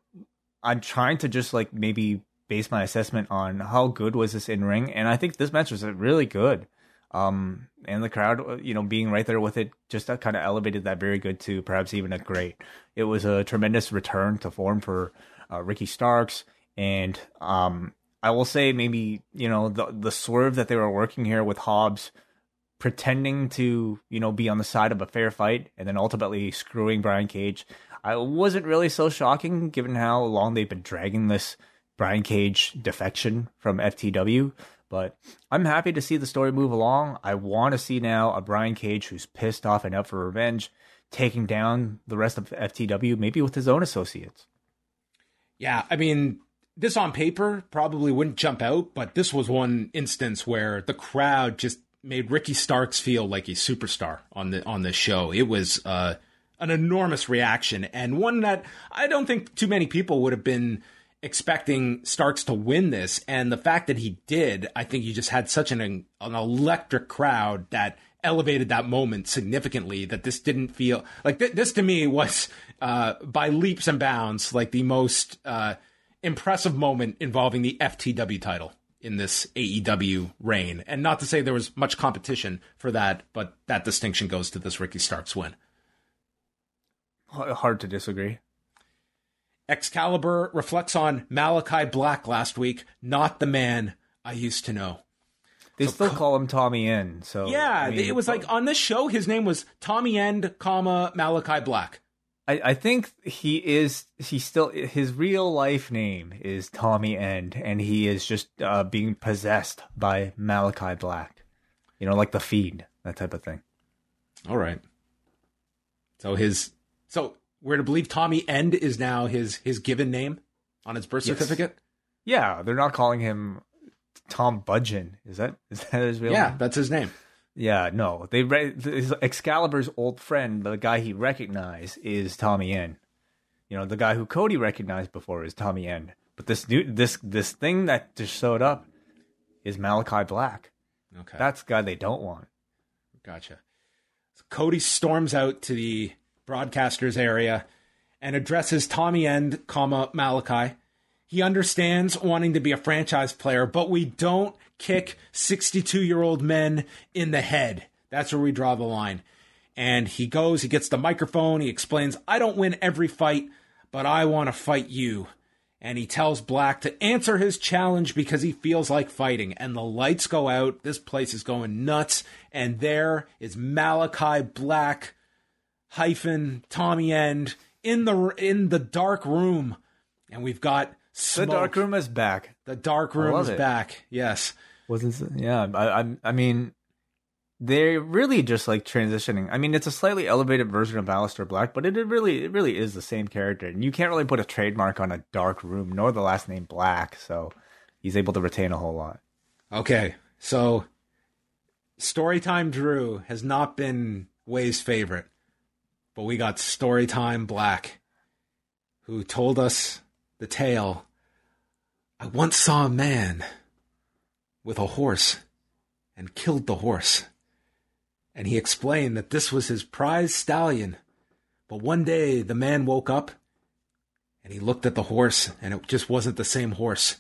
I'm trying to just like maybe base my assessment on how good was this in ring, and I think this match was really good. Um, and the crowd, uh, you know, being right there with it, just kind of elevated that very good to perhaps even a great. It was a tremendous return to form for uh, Ricky Starks and um, I will say maybe you know the the swerve that they were working here with Hobbs pretending to you know be on the side of a fair fight and then ultimately screwing Brian Cage. I wasn't really so shocking given how long they've been dragging this Brian Cage defection from FTW. But I'm happy to see the story move along. I want to see now a Brian Cage who's pissed off and out for revenge, taking down the rest of FTW, maybe with his own associates. Yeah, I mean, this on paper probably wouldn't jump out, but this was one instance where the crowd just made Ricky Starks feel like a superstar on the on this show. It was uh, an enormous reaction and one that I don't think too many people would have been expecting Starks to win this. And the fact that he did, I think he just had such an an electric crowd that elevated that moment significantly. That this didn't feel like th- this to me was uh, by leaps and bounds like the most. Uh, impressive moment involving the FTW title in this AEW reign. And not to say there was much competition for that, but that distinction goes to this Ricky Starks win. Hard to disagree. Excalibur reflects on Malachi Black last week, not the man I used to know. They so, still call him Tommy End. So yeah, I mean, it was like on this show, his name was Tommy End, comma Malachi Black. I, I think he is he still his real life name is Tommy End, and he is just uh, being possessed by Malachi Black. You know, like the feed, that type of thing. All right. So his so we're to believe Tommy End is now his his given name on his birth Yes. certificate. Yeah, they're not calling him Tom Budgen. Is that is that his real Yeah, name? that's his name. Yeah, no. They re- his Excalibur's old friend, the guy he recognized, is Tommy End. You know, the guy who Cody recognized before is Tommy End. But this new this this thing that just showed up is Malachi Black. Okay. That's the guy they don't want. Gotcha. So Cody storms out to the broadcasters area and addresses Tommy End, comma Malachi. He understands wanting to be a franchise player, but we don't kick 62 year old men in the head. That's where we draw the line. And he goes, he gets the microphone, he explains, I don't win every fight, but I want to fight you. And he tells Black to answer his challenge because he feels like fighting. And the lights go out. This place is going nuts. And there is Malachi Black hyphen Tommy End in the in the dark room. And we've got The dark room is back. The dark room is it. back. Yes. Wasn't yeah? I, I I mean, they're really just like transitioning. I mean, it's a slightly elevated version of Aleister Black, but it, it really it really is the same character, and you can't really put a trademark on a dark room nor the last name Black. So he's able to retain a whole lot. Okay, so Storytime Drew has not been Wei's favorite, but we got Storytime Black, who told us the tale. I once saw a man with a horse and killed the horse. And he explained that this was his prize stallion. But one day the man woke up and he looked at the horse and it just wasn't the same horse.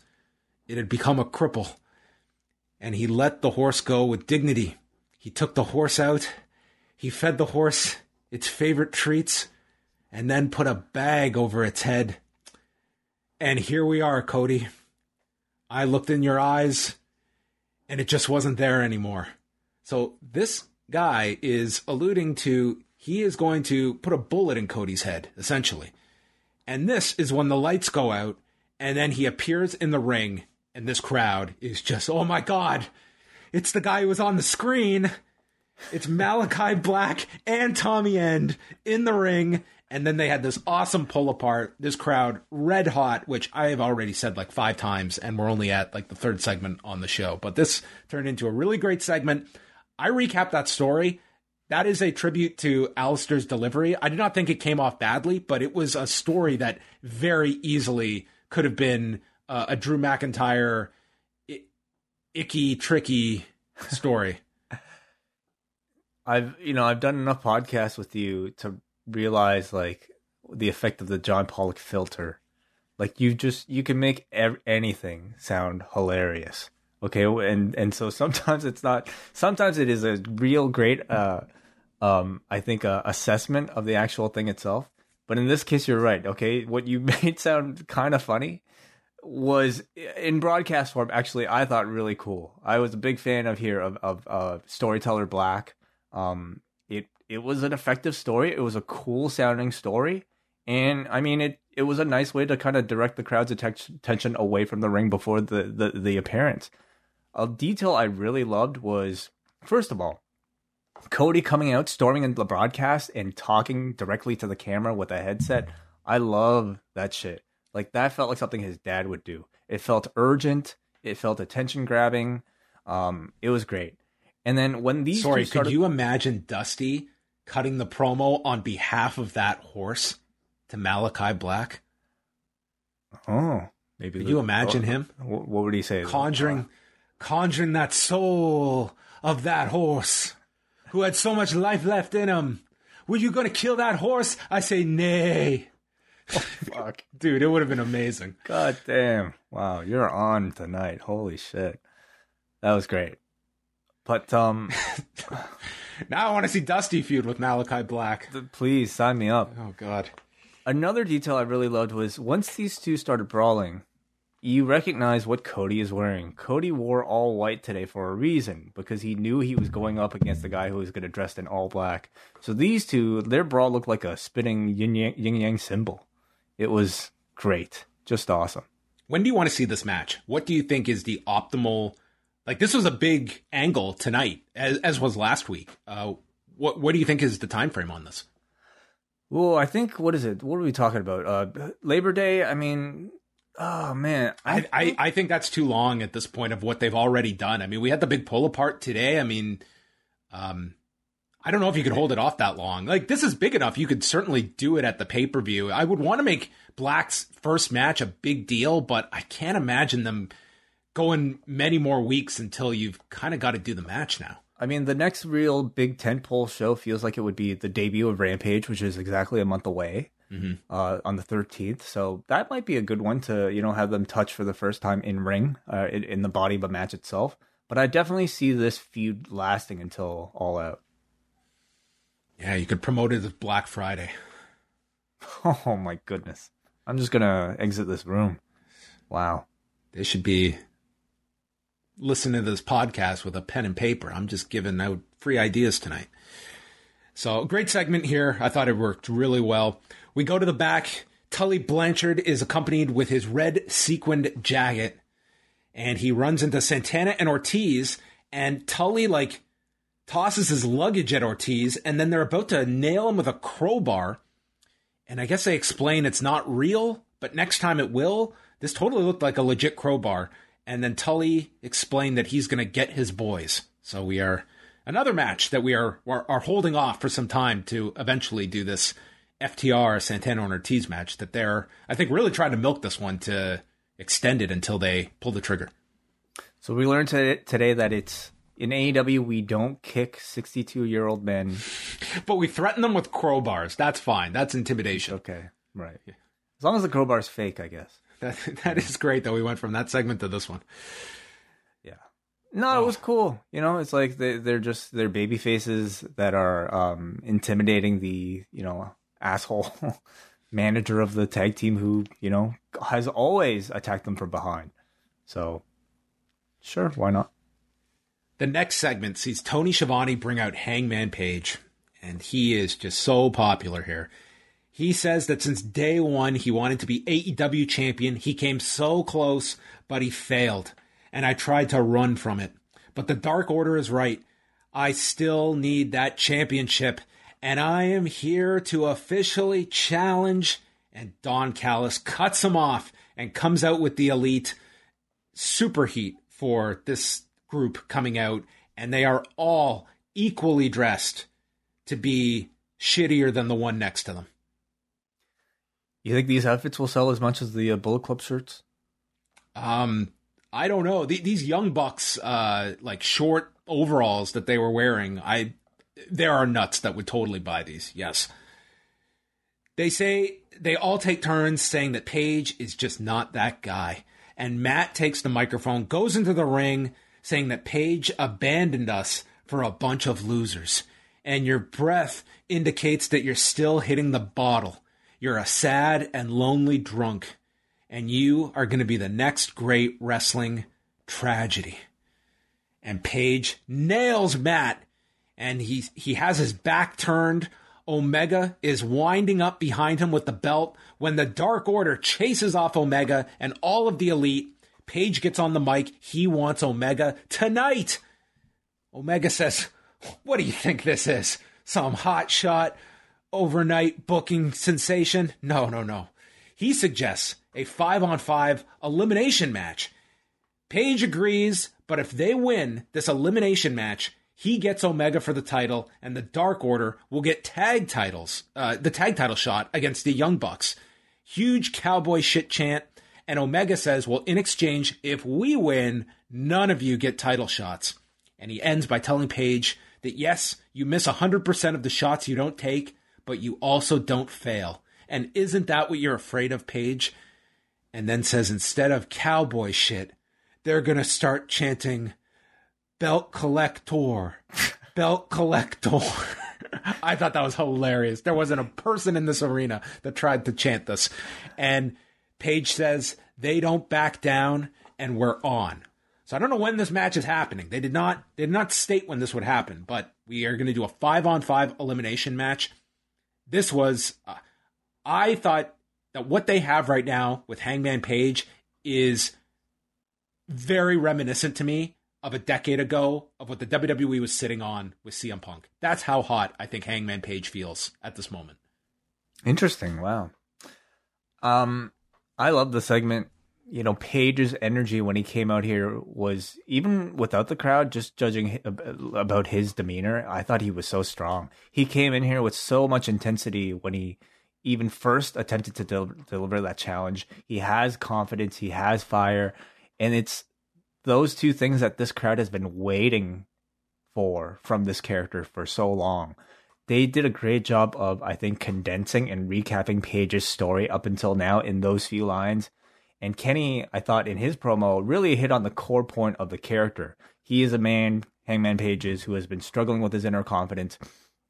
It had become a cripple and he let the horse go with dignity. He took the horse out, he fed the horse its favorite treats, and then put a bag over its head. And here we are, Cody. I looked in your eyes, and it just wasn't there anymore. So this guy is alluding to he is going to put a bullet in Cody's head, essentially. And this is when the lights go out, and then he appears in the ring, and this crowd is just, oh my god, it's the guy who was on the screen. It's Malachi Black and Tommy End in the ring. And then they had this awesome pull apart. This crowd red hot, which I have already said like five times, and we're only at like the third segment on the show. But this turned into a really great segment. I recap that story. That is a tribute to Aleister's delivery. I do not think it came off badly, but it was a story that very easily could have been uh, a Drew McIntyre i- icky, tricky story. I've you know I've done enough podcasts with you to realize like the effect of the John Pollock filter. Like you just you can make ev- anything sound hilarious. Okay, and and so sometimes it's not. Sometimes it is a real great, uh, um, I think, uh, assessment of the actual thing itself. But in this case, you're right. Okay, what you made sound kind of funny was in broadcast form. Actually, I thought really cool. I was a big fan of here of of uh, Storyteller Black. Um, it it was an effective story. It was a cool sounding story, and I mean it. It was a nice way to kind of direct the crowd's attention away from the ring before the the, the appearance. A detail I really loved was first of all, Cody coming out, storming into the broadcast, and talking directly to the camera with a headset. I love that shit. Like that felt like something his dad would do. It felt urgent. It felt attention grabbing. Um, it was great. And then when these Sorry, started, could you imagine Dusty cutting the promo on behalf of that horse to Malachi Black? oh, maybe Could the- you imagine oh, him What, what would he say? conjuring, conjuring that soul of that horse who had so much life left in him? Were you going to kill that horse? I say nay. Fuck. Dude, it would have been amazing. God damn. Wow, you're on tonight. Holy shit. That was great. But um Now I want to see Dusty feud with Malachi Black. please sign me up. Oh, God. Another detail I really loved was once these two started brawling, you recognize what Cody is wearing. Cody wore all white today for a reason because he knew he was going up against the guy who was going to dress in all black. So these two, their brawl looked like a spinning yin yang symbol. It was great, just awesome. When do you want to see this match? What do you think is the optimal? Like this was a big angle tonight, as, as was last week. Uh, what what do you think is the time frame on this? Well, I think what is it? What are we talking about? Uh, Labor Day. I mean, oh man, I, I I think that's too long at this point of what they've already done. I mean, we had the big pull apart today. I mean, um, I don't know if you could hold it off that long. Like this is big enough. You could certainly do it at the pay per view. I would want to make Black's first match a big deal, but I can't imagine them going many more weeks until you've kind of got to do the match now. I mean, the next real big tentpole show feels like it would be the debut of Rampage, which is exactly a month away Mm-hmm. uh, on the 13th. So that might be a good one to, you know, have them touch for the first time in ring, uh, in, in the body of a match itself. But I definitely see this feud lasting until All Out. Yeah, you could promote it as Black Friday. Oh my goodness. I'm just going to exit this room. Wow. They should be listening to this podcast with a pen and paper. I'm just giving out free ideas tonight. So, great segment here. I thought it worked really well. We go to the back. Tully Blanchard is accompanied with his red sequined jacket, and he runs into Santana and Ortiz. And Tully, like, tosses his luggage at Ortiz, and then they're about to nail him with a crowbar. And I guess they explain it's not real, but next time it will. This totally looked like a legit crowbar. And then Tully explained that he's going to get his boys. So we are another match that we are, are are holding off for some time to eventually do this FTR Santana and Ortiz match. That they're I think really trying to milk this one to extend it until they pull the trigger. So we learned today today that it's in AEW, we don't kick 62 year old men. But we threaten them with crowbars. That's fine. That's intimidation. Okay, right. As long as the crowbar's fake, I guess. That that is great that we went from that segment to this one. Yeah. No, it was cool. You know, it's like they they're just they're baby faces that are um intimidating the, you know, asshole manager of the tag team who, you know, has always attacked them from behind. So sure, why not? The next segment sees Tony Schiavone bring out Hangman Page, and he is just so popular here. He says that since day one he wanted to be AEW champion. He came so close, but he failed. And I tried to run from it. But the Dark Order is right. I still need that championship. And I am here to officially challenge. And Don Callis cuts him off and comes out with the elite superheat for this group coming out. And they are all equally dressed to be shittier than the one next to them. You think these outfits will sell as much as the uh, Bullet Club shirts? Um, I don't know. The, these young bucks, uh, like short overalls that they were wearing, I there are nuts that would totally buy these. Yes. They say they all take turns saying that Page is just not that guy. And Matt takes the microphone, goes into the ring, saying that Page abandoned us for a bunch of losers. And your breath indicates that you're still hitting the bottle. You're a sad and lonely drunk, and you are going to be the next great wrestling tragedy. And Page nails Matt, and he he has his back turned. Omega is winding up behind him with the belt when the Dark Order chases off Omega and all of the elite. Page gets on the mic. He wants Omega tonight. Omega says, What do you think this is? Some hot shot overnight booking sensation? No, no, no. He suggests a five on five elimination match. Page agrees, but if they win this elimination match, he gets Omega for the title, and the Dark Order will get tag titles, uh, the tag title shot against the Young Bucks. Huge cowboy shit chant, and Omega says, Well, in exchange, if we win, none of you get title shots. And he ends by telling Page that yes, you miss 100% of the shots you don't take, but you also don't fail. And isn't that what you're afraid of, Page? And then says, instead of cowboy shit, they're going to start chanting belt collector, belt collector. I thought that was hilarious. There wasn't a person in this arena that tried to chant this. And Page says, they don't back down and we're on. So I don't know when this match is happening. They did not they did not state when this would happen, but we are going to do a 5 on 5 elimination match. This was uh, I thought that what they have right now with Hangman Page is very reminiscent to me of a decade ago of what the WWE was sitting on with CM Punk. That's how hot I think Hangman Page feels at this moment. Interesting. Wow. Um, I love the segment. You know, Page's energy when he came out here was even without the crowd, just judging about his demeanor. I thought he was so strong. He came in here with so much intensity when he even first attempted to del- deliver that challenge. He has confidence, he has fire, and it's those two things that this crowd has been waiting for from this character for so long. They did a great job of, I think, condensing and recapping Page's story up until now in those few lines. And Kenny, I thought in his promo, really hit on the core point of the character. He is a man, Hangman Pages, who has been struggling with his inner confidence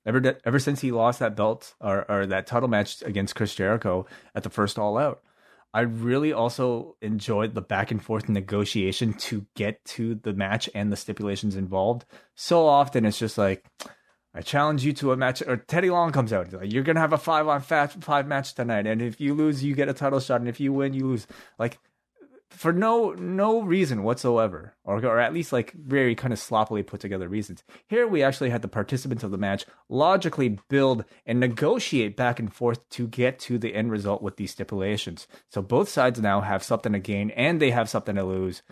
ever ever since he lost that belt or, or that title match against Chris Jericho at the first All Out. I really also enjoyed the back and forth negotiation to get to the match and the stipulations involved. So often it's just like, I challenge you to a match, or Teddy Long comes out. Like, You're gonna have a five on five match tonight, and if you lose, you get a title shot, and if you win, you lose. Like for no no reason whatsoever, or or at least like very kind of sloppily put together reasons. Here we actually had the participants of the match logically build and negotiate back and forth to get to the end result with these stipulations. So both sides now have something to gain and they have something to lose.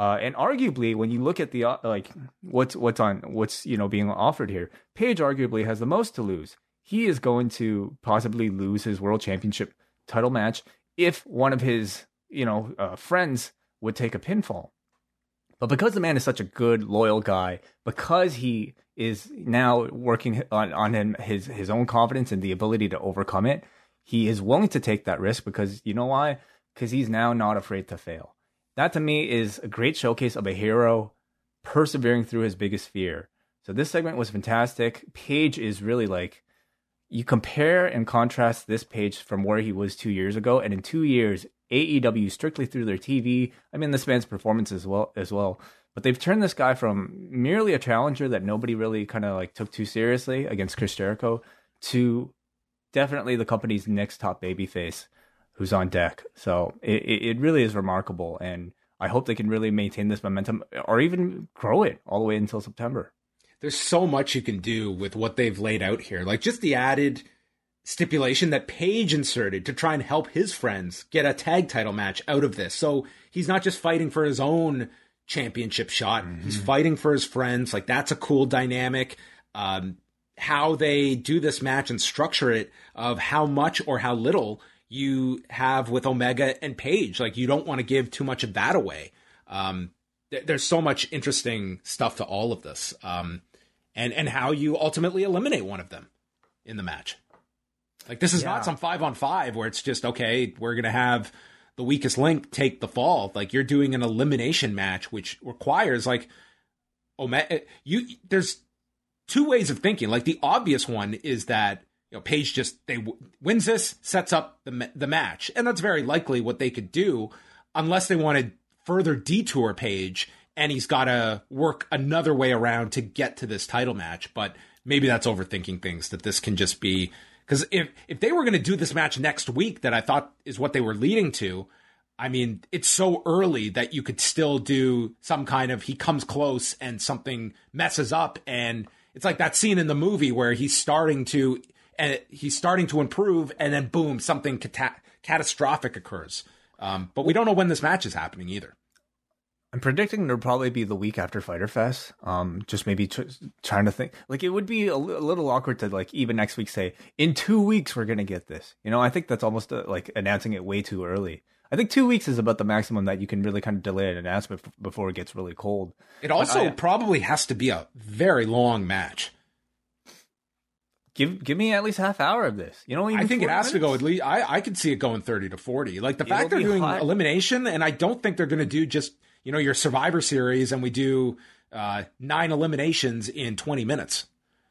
Uh, and arguably, when you look at the uh, like what's what's on what's you know being offered here, Page arguably has the most to lose. He is going to possibly lose his world championship title match if one of his you know, uh, friends would take a pinfall. But because the man is such a good, loyal guy, because he is now working on, on him, his, his own confidence and the ability to overcome it, he is willing to take that risk because you know why? Because he's now not afraid to fail. That to me is a great showcase of a hero persevering through his biggest fear. So this segment was fantastic. Page is really like you compare and contrast this page from where he was two years ago, and in two years, AEW strictly through their TV. I mean, this man's performance as well as well. But they've turned this guy from merely a challenger that nobody really kind of like took too seriously against Chris Jericho to definitely the company's next top babyface who's on deck. So it, it really is remarkable. And I hope they can really maintain this momentum or even grow it all the way until September. There's so much you can do with what they've laid out here. Like just the added stipulation that Page inserted to try and help his friends get a tag title match out of this. So he's not just fighting for his own championship shot, mm-hmm. he's fighting for his friends. Like that's a cool dynamic. Um, how they do this match and structure it of how much or how little you have with Omega and Page. Like you don't want to give too much of that away. Um, th- there's so much interesting stuff to all of this. Um, and, and how you ultimately eliminate one of them in the match. Like this is yeah. not some five on five where it's just okay. We're gonna have the weakest link take the fall. Like you're doing an elimination match, which requires like oh you. There's two ways of thinking. Like the obvious one is that you know Page just they wins this, sets up the the match, and that's very likely what they could do, unless they wanted further detour Page and he's got to work another way around to get to this title match. But maybe that's overthinking things. That this can just be because if if they were going to do this match next week, that I thought is what they were leading to. I mean, it's so early that you could still do some kind of he comes close and something messes up, and it's like that scene in the movie where he's starting to and uh, he's starting to improve, and then boom, something cata- catastrophic occurs. Um, but we don't know when this match is happening either. I'm predicting it'll probably be the week after Fyter Fest. Um, just maybe tr- trying to think. Like it would be a, l- a little awkward to like even next week say in two weeks we're gonna get this. You know, I think that's almost uh, like announcing it way too early. I think two weeks is about the maximum that you can really kind of delay an announcement f- before it gets really cold. It also I, probably has to be a very long match. Give give me at least half hour of this. You know, I think it has minutes? to go at least. I I could see it going thirty to forty. Like the It'll fact they're doing hot. elimination, and I don't think they're going to do just you know, your Survivor Series, and we do uh, nine eliminations in 20 minutes.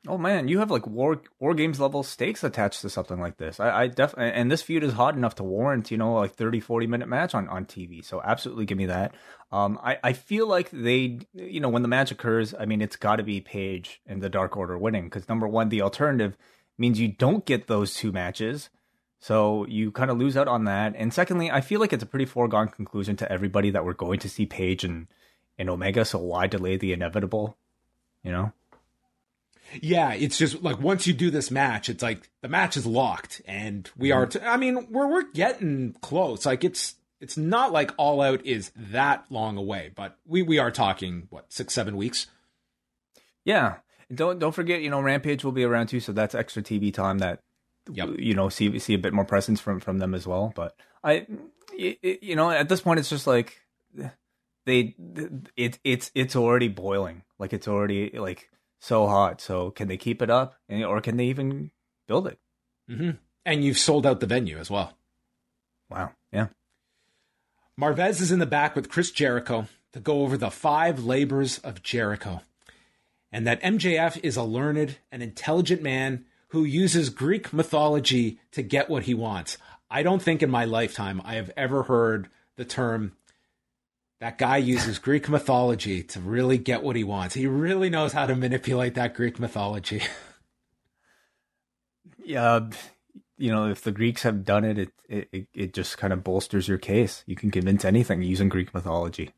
Oh man, you have like war war games level stakes attached to something like this. I, I definitely and this feud is hot enough to warrant you know like 30, 40 minute match on on TV. So absolutely give me that. Um, I I feel like they you know when the match occurs, I mean it's got to be Page and the Dark Order winning because number one, the alternative means you don't get those two matches. So you kind of lose out on that. And secondly, I feel like it's a pretty foregone conclusion to everybody that we're going to see Page and in Omega, so why delay the inevitable? You know? Yeah, it's just like once you do this match, it's like the match is locked, and we are. Mm-hmm. T- I mean, we're we're getting close. Like it's it's not like All Out is that long away, but we we are talking what six seven weeks. Yeah, don't don't forget, you know, Rampage will be around too, so that's extra TV time that Yep. you know see see a bit more presence from from them as well. But I, you know, at this point, it's just like they it it's it's already boiling, like it's already like so hot. So can they keep it up, And- or can they even build it? hmm And you've sold out the venue as well. Wow, yeah. Marvez is in the back with Chris Jericho to go over the five labors of Jericho. And that MJF is a learned and intelligent man who uses Greek mythology to get what he wants. I don't think in my lifetime I have ever heard the term that guy uses Greek mythology to really get what he wants. He really knows how to manipulate that Greek mythology. Yeah, you know, if the Greeks have done it, it it it just kind of bolsters your case. You can convince anything using Greek mythology.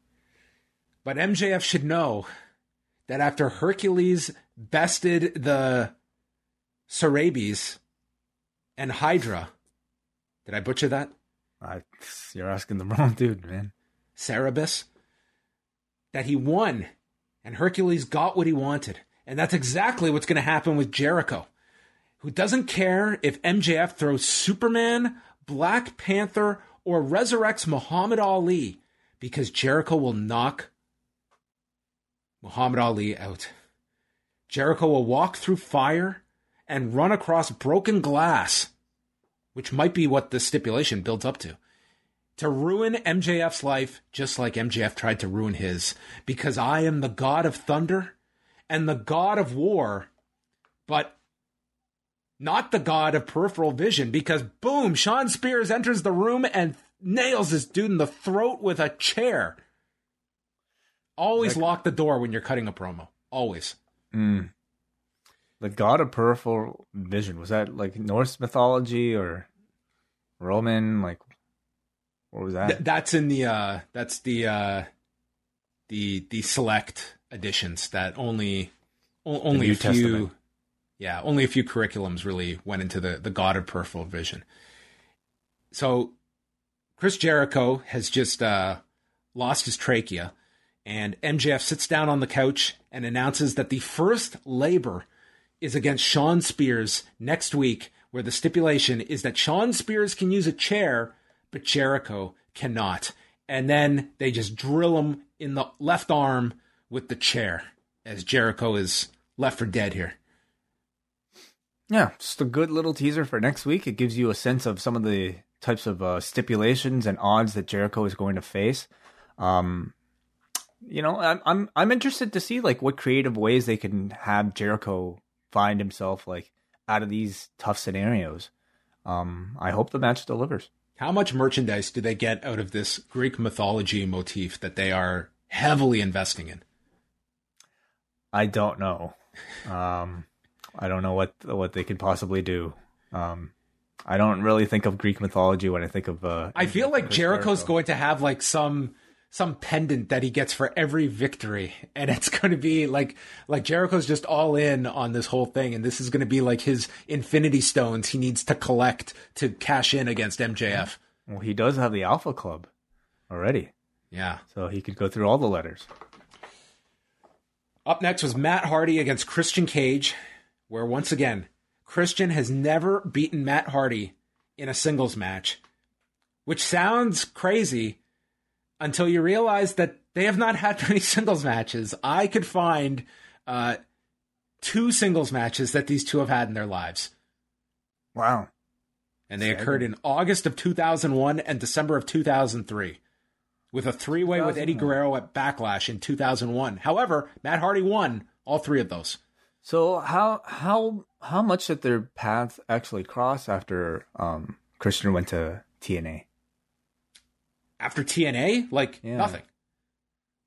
But MJF should know that after Hercules bested the Cerabes and Hydra, did I butcher that? I, you're asking the wrong dude, man. Cerberus, that he won and Hercules got what he wanted. And that's exactly what's going to happen with Jericho, who doesn't care if MJF throws Superman, Black Panther, or resurrects Muhammad Ali because Jericho will knock Muhammad Ali out. Jericho will walk through fire and run across broken glass, which might be what the stipulation builds up to to ruin MJF's life just like MJF tried to ruin his because I am the god of thunder and the god of war, but not the god of peripheral vision because boom, Shawn Spears enters the room and nails this dude in the throat with a chair. Always lock the door when you're cutting a promo. Always. Mm. The god of peripheral vision was that like Norse mythology or Roman? Like, what was that? Th- that's in the uh that's the uh the the select editions that only o- only a few Testament. yeah only a few curriculums really went into the the god of peripheral vision so chris jericho has just uh lost his trachea and mjf sits down on the couch and announces that the first labor is against shawn spears next week where the stipulation is that shawn spears can use a chair but jericho cannot and then they just drill him in the left arm with the chair as jericho is left for dead here Yeah, just a good little teaser for next week. It gives you a sense of some of the types of uh, stipulations and odds that Jericho is going to face. Um, you know, I'm I'm I'm interested to see like what creative ways they can have Jericho find himself like out of these tough scenarios. Um, I hope the match delivers. How much merchandise do they get out of this Greek mythology motif that they are heavily investing in? I don't know. Um, I don't know what what they could possibly do. Um, I don't really think of Greek mythology when I think of. Uh, I feel like Jericho's Jericho. going to have like some some pendant that he gets for every victory and it's going to be like like Jericho's just all in on this whole thing and this is going to be like his infinity stones he needs to collect to cash in against MJF. Well, he does have the Alpha Club already, Yeah. so he could go through all the letters. Up next was Matt Hardy against Christian Cage, where once again, Christian has never beaten Matt Hardy in a singles match, which sounds crazy until you realize that they have not had many singles matches. I could find uh, two singles matches that these two have had in their lives, Wow. and they Seven. occurred in August of 2001 and December of 2003. With a three way with Eddie Guerrero at Backlash in 2001. However, Matt Hardy won all three of those. So how how how much did their paths actually cross after um, Christian went to TNA? After TNA, like Yeah. nothing.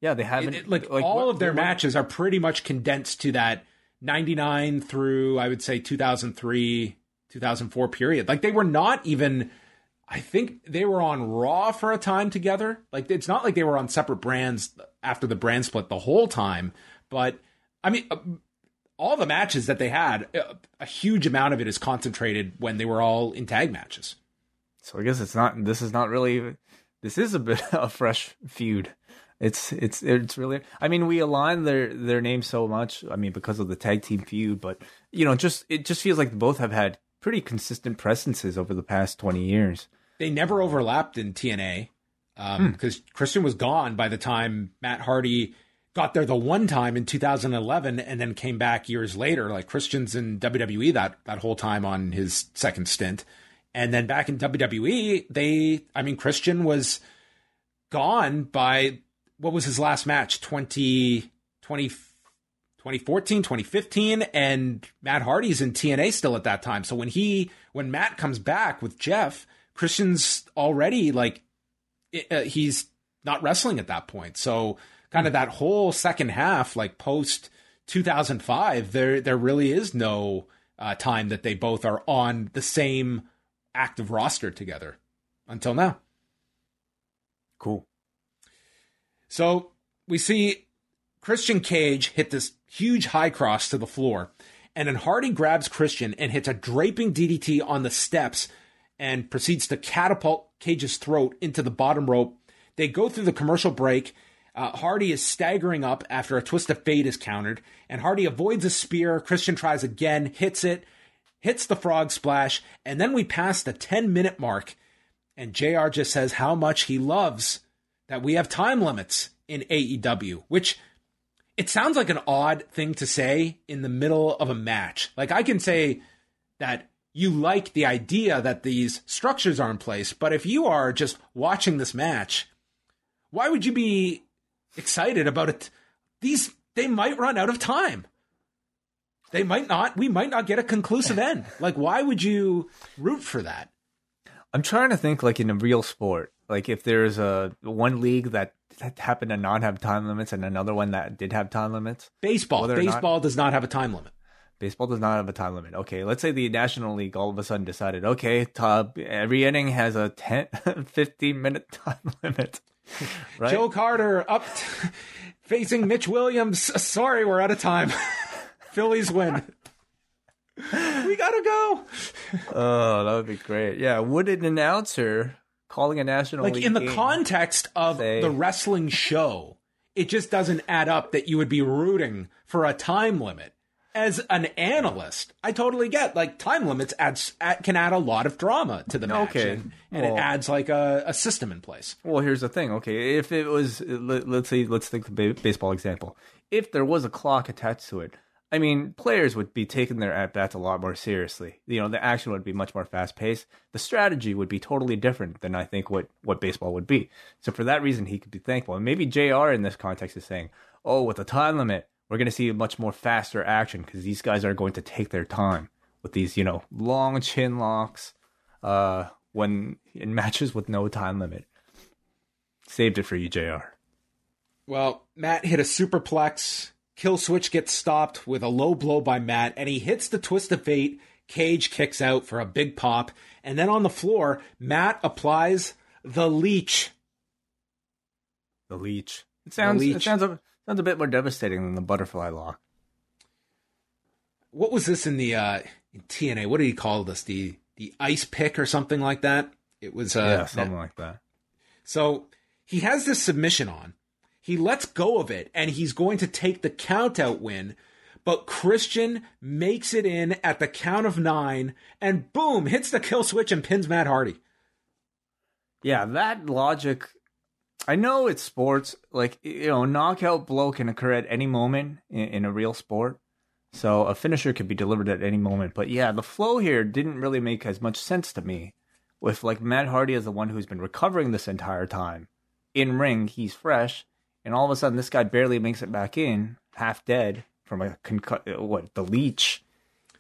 Yeah, they haven't it- like, what- all of their what- matches are pretty much condensed to that 99 through I would say 2003, 2004 period. Like they were not even I think they were on Raw for a time together. Like it's not like they were on separate brands after the brand split the whole time, but I mean, uh, all the matches that they had, uh, a huge amount of it is concentrated when they were all in tag matches. So I guess it's not. This is not really. This is a bit a fresh feud. It's it's it's really. I mean, we align their their names so much. I mean, because of the tag team feud, but you know, just it just feels like both have had pretty consistent presences over the past twenty years. They never overlapped in TNA because um, hmm. Christian was gone by the time Matt Hardy got there the one time in 2011 and then came back years later. Like Christian's in WWE that that whole time on his second stint. And then back in WWE, they I mean Christian was gone by what was his last match? 20, 20, 2014, 2015, and Matt Hardy's in TNA still at that time. So when he, when Matt comes back with Jeff, Christian's already like, uh, he's not wrestling at that point. So kind of that whole second half, like post 2005, there, there really is no uh, time that they both are on the same active roster together until now. Cool. So we see Christian Cage hit this huge high cross to the floor, and then Hardy grabs Christian and hits a draping DDT on the steps and proceeds to catapult Cage's throat into the bottom rope. They go through the commercial break. Uh, Hardy is staggering up after a twist of fate is countered, and Hardy avoids a spear. Christian tries again, hits it, hits the frog splash, and then we pass the 10 minute mark, and JR just says how much he loves that we have time limits in AEW, which it sounds like an odd thing to say in the middle of a match. Like I can say that you like the idea that these structures are in place, but if you are just watching this match, why would you be excited about it? These they might run out of time. They might not. We might not get a conclusive end. Like why would you root for that? I'm trying to think like in a real sport. Like if there's a one league that, that happened to not have time limits and another one that did have time limits. Baseball. Baseball not, does not have a time limit. Baseball does not have a time limit. Okay, let's say the National League all of a sudden decided, okay, Tub, every inning has a 10, 15 minute time limit. Right? Joe Carter up t- facing Mitch Williams. Sorry, we're out of time. Phillies win. we gotta go. oh, that would be great. Yeah, would an announcer calling a national like in the context of say, the wrestling show, it just doesn't add up that you would be rooting for a time limit. As an analyst, I totally get like time limits adds add, can add a lot of drama to the match, okay. and, and well, it adds like a, a, system in place. Well, here's the thing. Okay, if it was, let, us say, let's take the baseball example. If there was a clock attached to it, I mean, players would be taking their at bats a lot more seriously. You know, the action would be much more fast paced. The strategy would be totally different than I think what, what baseball would be. So for that reason, he could be thankful. And maybe JR in this context is saying, oh, with the time limit, we're going to see much more faster action because these guys are going to take their time with these, you know, long chin locks uh, when in matches with no time limit. Saved it for you, JR. Well, Matt hit a superplex Killswitch gets stopped with a low blow by Matt, and he hits the twist of fate. Cage kicks out for a big pop, and then on the floor, Matt applies the leech. The leech. It sounds. Leech. It sounds a, sounds a bit more devastating than the butterfly lock. What was this in the uh, in TNA? What did he call this? The the ice pick or something like that? It was uh, yeah, something like that. So he has this submission on, he lets go of it and he's going to take the countout win. But Christian makes it in at the count of nine and boom, hits the kill switch and pins Matt Hardy. Yeah, that logic. I know it's sports. Like, you know, knockout blow can occur at any moment in, in a real sport. So a finisher could be delivered at any moment. But yeah, the flow here didn't really make as much sense to me. With like Matt Hardy as the one who's been recovering this entire time. In ring, he's fresh and all of a sudden this guy barely makes it back in, half dead from a concu- what the leech,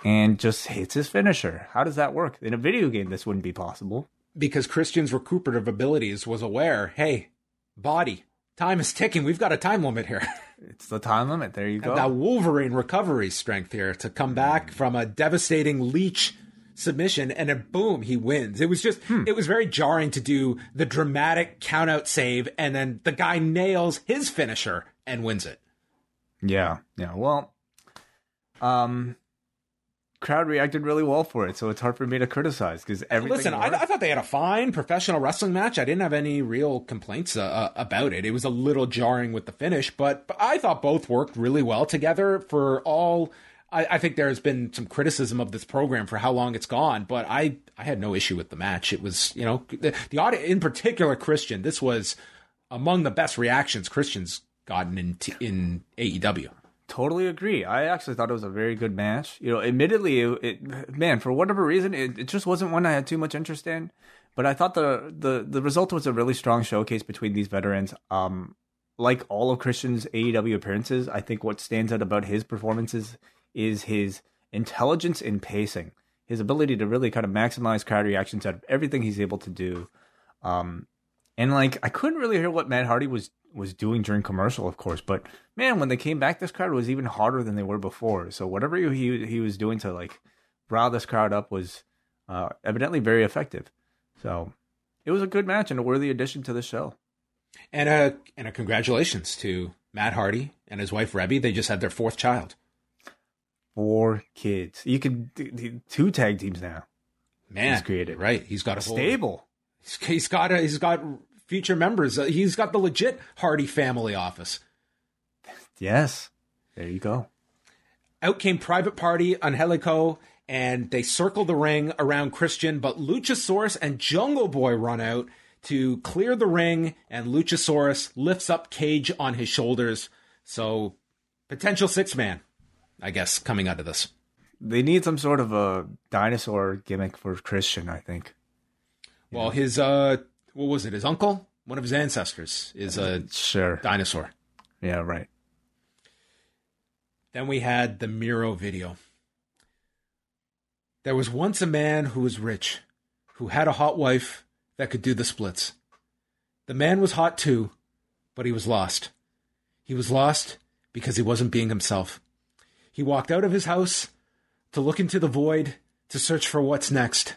and just hits his finisher. How does that work in a video game? This wouldn't be possible because Christian's recuperative abilities was aware. Hey, body, time is ticking. We've got a time limit here. It's the time limit. There you go. That Wolverine recovery strength here to come back mm. from a devastating leech submission, and then boom, he wins. It was just, it was very jarring to do the dramatic count out save, and then the guy nails his finisher and wins it. Yeah, yeah. Well, um, crowd reacted really well for it, so it's hard for me to criticize because everything. Listen, I. I thought they had a fine professional wrestling match. I didn't have any real complaints uh, uh, about it. It was a little jarring with the finish, but, but I thought both worked really well together for all. I, I think there's been some criticism of this program for how long it's gone, but I, I had no issue with the match. It was, you know, the, the audience, in particular, Christian, this was among the best reactions Christian's gotten in, t- in AEW. Totally agree. I actually thought it was a very good match. You know, admittedly, it, it man, for whatever reason, it, it just wasn't one I had too much interest in. But I thought the the the result was a really strong showcase between these veterans. Um, like all of Christian's AEW appearances, I think what stands out about his performances is his intelligence in pacing, his ability to really kind of maximize crowd reactions out of everything he's able to do. Um, and like I couldn't really hear what Matt Hardy was was doing during commercial, of course, but man, when they came back, this crowd was even harder than they were before. So whatever he he was doing to like rile this crowd up was uh, evidently very effective. So it was a good match and a worthy addition to the show. And a and a congratulations to Matt Hardy and his wife Reby. They just had their fourth child. Four kids. You could two tag teams now. Man, He's created. right. He's got a Stable. He's, he's got a, he's got future members. Uh, he's got the legit Hardy family office. Yes. There you go. Out came Private Party, Angelico, and they circle the ring around Christian, but Luchasaurus and Jungle Boy run out to clear the ring, and Luchasaurus lifts up Cage on his shoulders. So, potential six man, I guess, coming out of this. They need some sort of a dinosaur gimmick for Christian, I think. Well, his, uh, what was it? His uncle? One of his ancestors is a Sure. dinosaur. Yeah, right. Then we had the Miro video. There was once a man who was rich, who had a hot wife that could do the splits. The man was hot too, but he was lost. He was lost because he wasn't being himself. He walked out of his house to look into the void to search for what's next.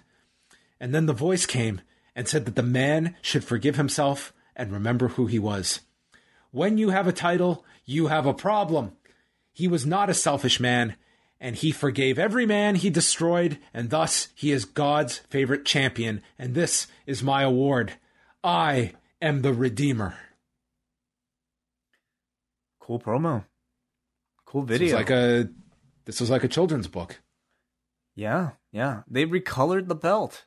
And then the voice came and said that the man should forgive himself and remember who he was. When you have a title, you have a problem. He was not a selfish man, and he forgave every man he destroyed, and thus he is God's favorite champion, and this is my award. I am the Redeemer. Cool promo. Cool This video. was like a this was like a children's book. yeah, yeah. They recolored the belt.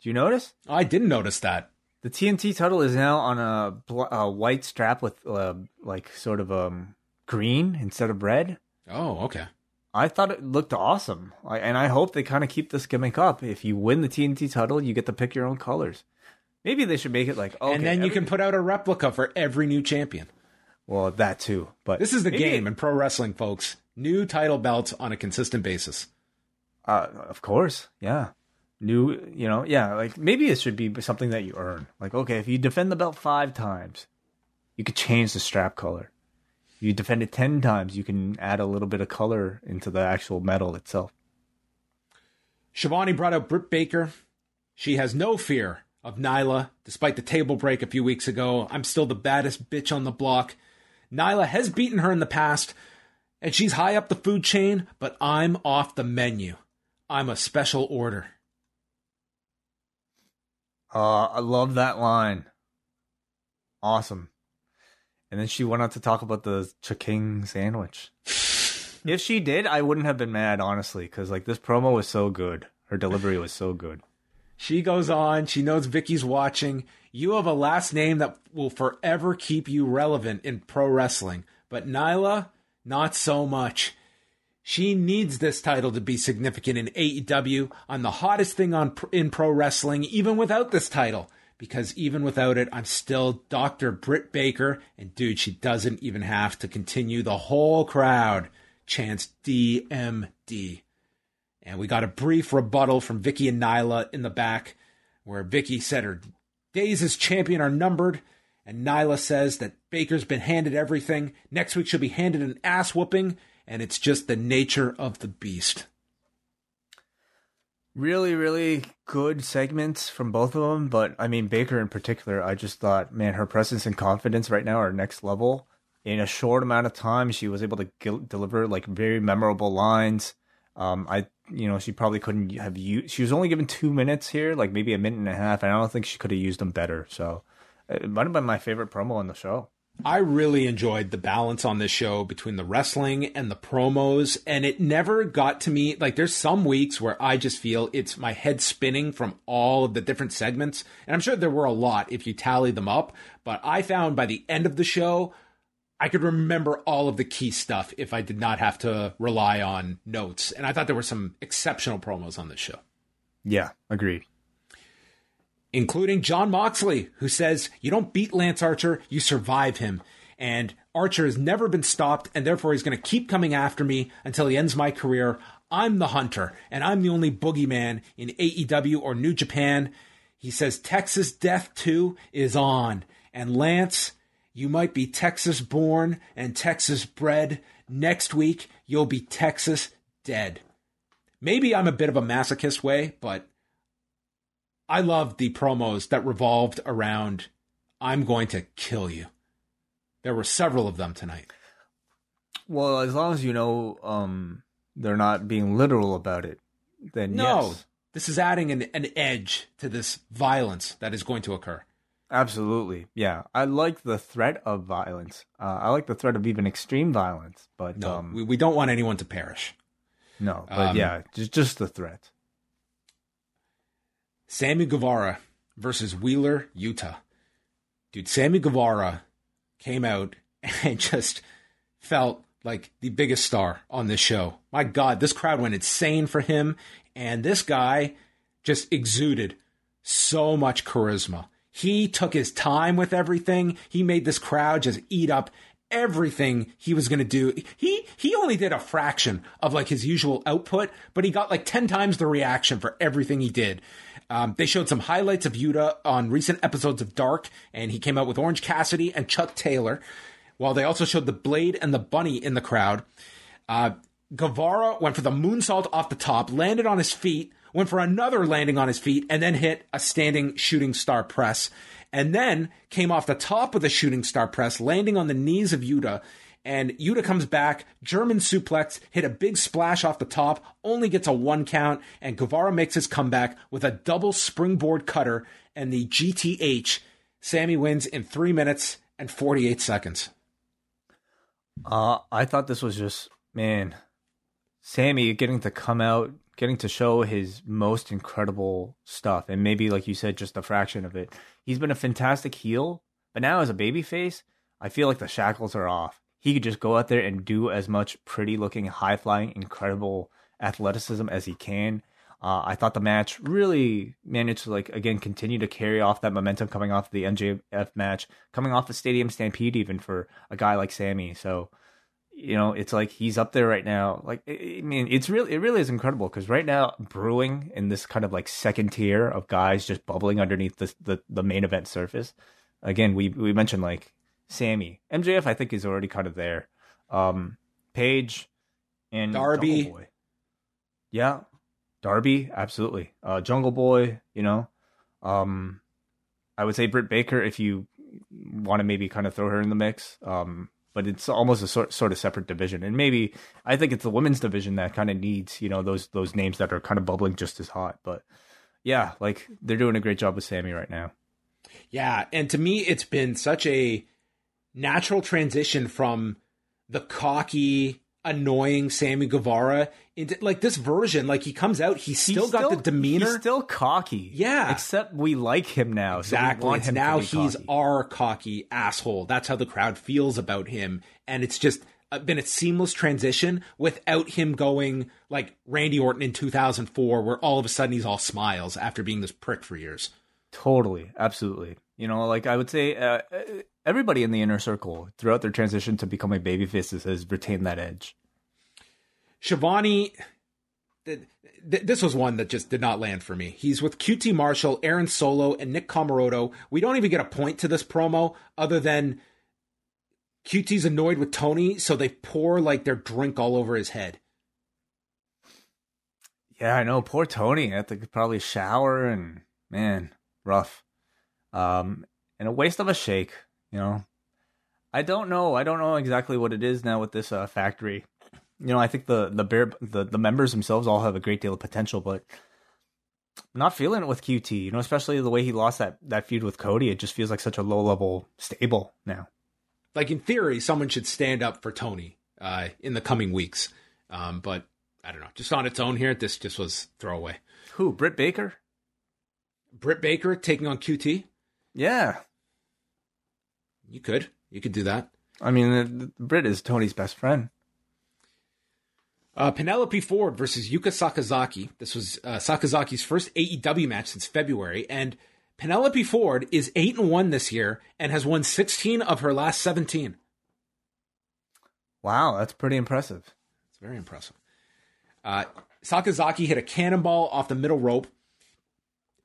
Do you notice? I didn't notice that. The TNT title is now on a, bl- a white strap with uh, like sort of um green instead of red. Oh, okay. I thought it looked awesome, I, and I hope they kind of keep this gimmick up. If you win the TNT title, you get to pick your own colors. Maybe they should make it like okay, and then you every- can put out a replica for every new champion. Well that too. But This is the game in pro wrestling, folks. New title belts on a consistent basis. Uh, of course, yeah. New, you know, yeah. Like maybe it should be something that you earn. Like okay, if you defend the belt five times, you could change the strap color. If you defend it ten times, you can add a little bit of color into the actual metal itself. Schiavone brought out Britt Baker. She has no fear of Nyla, despite the table break a few weeks ago. I'm still the baddest bitch on the block. Nyla has beaten her in the past, and she's high up the food chain, but I'm off the menu. I'm a special order. Uh, I love that line. Awesome. And then she went on to talk about the chicken sandwich. if she did, I wouldn't have been mad, honestly, because like this promo was so good. Her delivery was so good. She goes on, she knows Vickie's watching. You have a last name that will forever keep you relevant in pro wrestling, but Nyla, not so much. She needs this title to be significant in AEW. I'm the hottest thing on in pro wrestling, even without this title. Because even without it, I'm still Dr. Britt Baker. And dude, she doesn't even have to continue. The whole crowd chants DMD. And we got a brief rebuttal from Vickie and Nyla in the back, where Vickie said her days as champion are numbered. And Nyla says that Baker's been handed everything. Next week she'll be handed an ass whooping, and it's just the nature of the beast. Really, really good segments from both of them. But I mean, Baker in particular, I just thought, man, her presence and confidence right now are next level. In a short amount of time, she was able to g- deliver like very memorable lines. Um, I, you know, she probably couldn't have used. She was only given two minutes here, like maybe a minute and a half, and I don't think she could have used them better. So, uh, it might have been my favorite promo on the show. I really enjoyed the balance on this show between the wrestling and the promos, and it never got to me. Like, there's some weeks where I just feel it's my head spinning from all of the different segments, and I'm sure there were a lot if you tally them up. But I found by the end of the show, I could remember all of the key stuff if I did not have to rely on notes. And I thought there were some exceptional promos on this show. Yeah, agreed including Jon Moxley, who says, You don't beat Lance Archer, you survive him. And Archer has never been stopped, and therefore he's going to keep coming after me until he ends my career. I'm the hunter, and I'm the only boogeyman in AEW or New Japan. He says Texas Death 2 is on. And Lance, you might be Texas born and Texas bred. Next week, you'll be Texas dead. Maybe I'm a bit of a masochist way, but I loved the promos that revolved around I'm going to kill you. There were several of them tonight. Well, as long as you know um, they're not being literal about it, then no, yes. this is adding an, an edge to this violence that is going to occur. Absolutely, yeah. I like the threat of violence. Uh, I like the threat of even extreme violence, but no, um, we, we don't want anyone to perish. No, but um, yeah, just just the threat. Sammy Guevara versus Wheeler Yuta. Dude, Sammy Guevara came out and just felt like the biggest star on this show. My God, this crowd went insane for him. And this guy just exuded so much charisma. He took his time with everything. He made this crowd just eat up everything he was going to do. He he only did a fraction of like his usual output, but he got like 10 times the reaction for everything he did. Um, they showed some highlights of Yuta on recent episodes of Dark, and he came out with Orange Cassidy and Chuck Taylor, while they also showed the Blade and the Bunny in the crowd. Uh, Guevara went for the moonsault off the top, landed on his feet, went for another landing on his feet, and then hit a standing shooting star press. And then came off the top of the shooting star press, landing on the knees of Yuta and Yuta comes back, German suplex, hit a big splash off the top, only gets a one count, and Guevara makes his comeback with a double springboard cutter and the GTH. Sammy wins in three minutes and 48 seconds. Uh, I thought this was just, man, Sammy getting to come out, getting to show his most incredible stuff, and maybe, like you said, just a fraction of it. He's been a fantastic heel, but now as a babyface, I feel like the shackles are off he could just go out there and do as much pretty looking, high flying, incredible athleticism as he can. Uh, I thought the match really managed to like again continue to carry off that momentum coming off the MJF match, coming off the Stadium Stampede even for a guy like Sammy. So, you know, it's like he's up there right now. Like, I mean, it's really it really is incredible because right now brewing in this kind of like second tier of guys just bubbling underneath the the, the main event surface. Again, we we mentioned like Sammy. MJF, I think, is already kind of there. Um, Page and Darby. Boy. Yeah, Darby, absolutely. Uh, Jungle Boy, you know. Um, I would say Britt Baker if you want to maybe kind of throw her in the mix. Um, but it's almost a sort sort of separate division, and maybe I think it's the women's division that kind of needs you know those those names that are kind of bubbling just as hot. But yeah, like they're doing a great job with Sammy right now. Yeah, and to me, it's been such a natural transition from the cocky, annoying Sammy Guevara into like this version. Like he comes out, he's still he's got still, the demeanor. He's still cocky. Yeah. Except we like him now. Exactly. So now he's cocky. our cocky asshole. That's how the crowd feels about him. And it's just uh, been a seamless transition without him going like Randy Orton in 2004, where all of a sudden he's all smiles after being this prick for years. Totally. Absolutely. You know, like I would say, uh, everybody in the inner circle throughout their transition to becoming babyfaces has retained that edge. Schiavone, th- th- this was one that just did not land for me. He's with QT Marshall, Aaron Solo, and Nick Comoroto. We don't even get a point to this promo other than QT's annoyed with Tony, so they pour like their drink all over his head. Yeah, I know. Poor Tony. I had to probably shower and man, rough. Um, and a waste of a shake. You know, I don't know. I don't know exactly what it is now with this uh, factory. You know, I think the the bear the the members themselves all have a great deal of potential, but not feeling it with QT. You know, especially the way he lost that that feud with Cody. It just feels like such a low level stable now. Like in theory, someone should stand up for Tony uh, in the coming weeks. Um, but I don't know. Just on its own here, this just was throwaway. Who? Britt Baker? Britt Baker taking on QT? Yeah. You could. You could do that. I mean, Britt is Tony's best friend. Uh, Penelope Ford versus Yuka Sakazaki. This was uh, Sakazaki's first AEW match since February, and Penelope Ford is eight and one this year and has won sixteen of her last seventeen. Wow, that's pretty impressive. It's very impressive. Uh, Sakazaki hit a cannonball off the middle rope,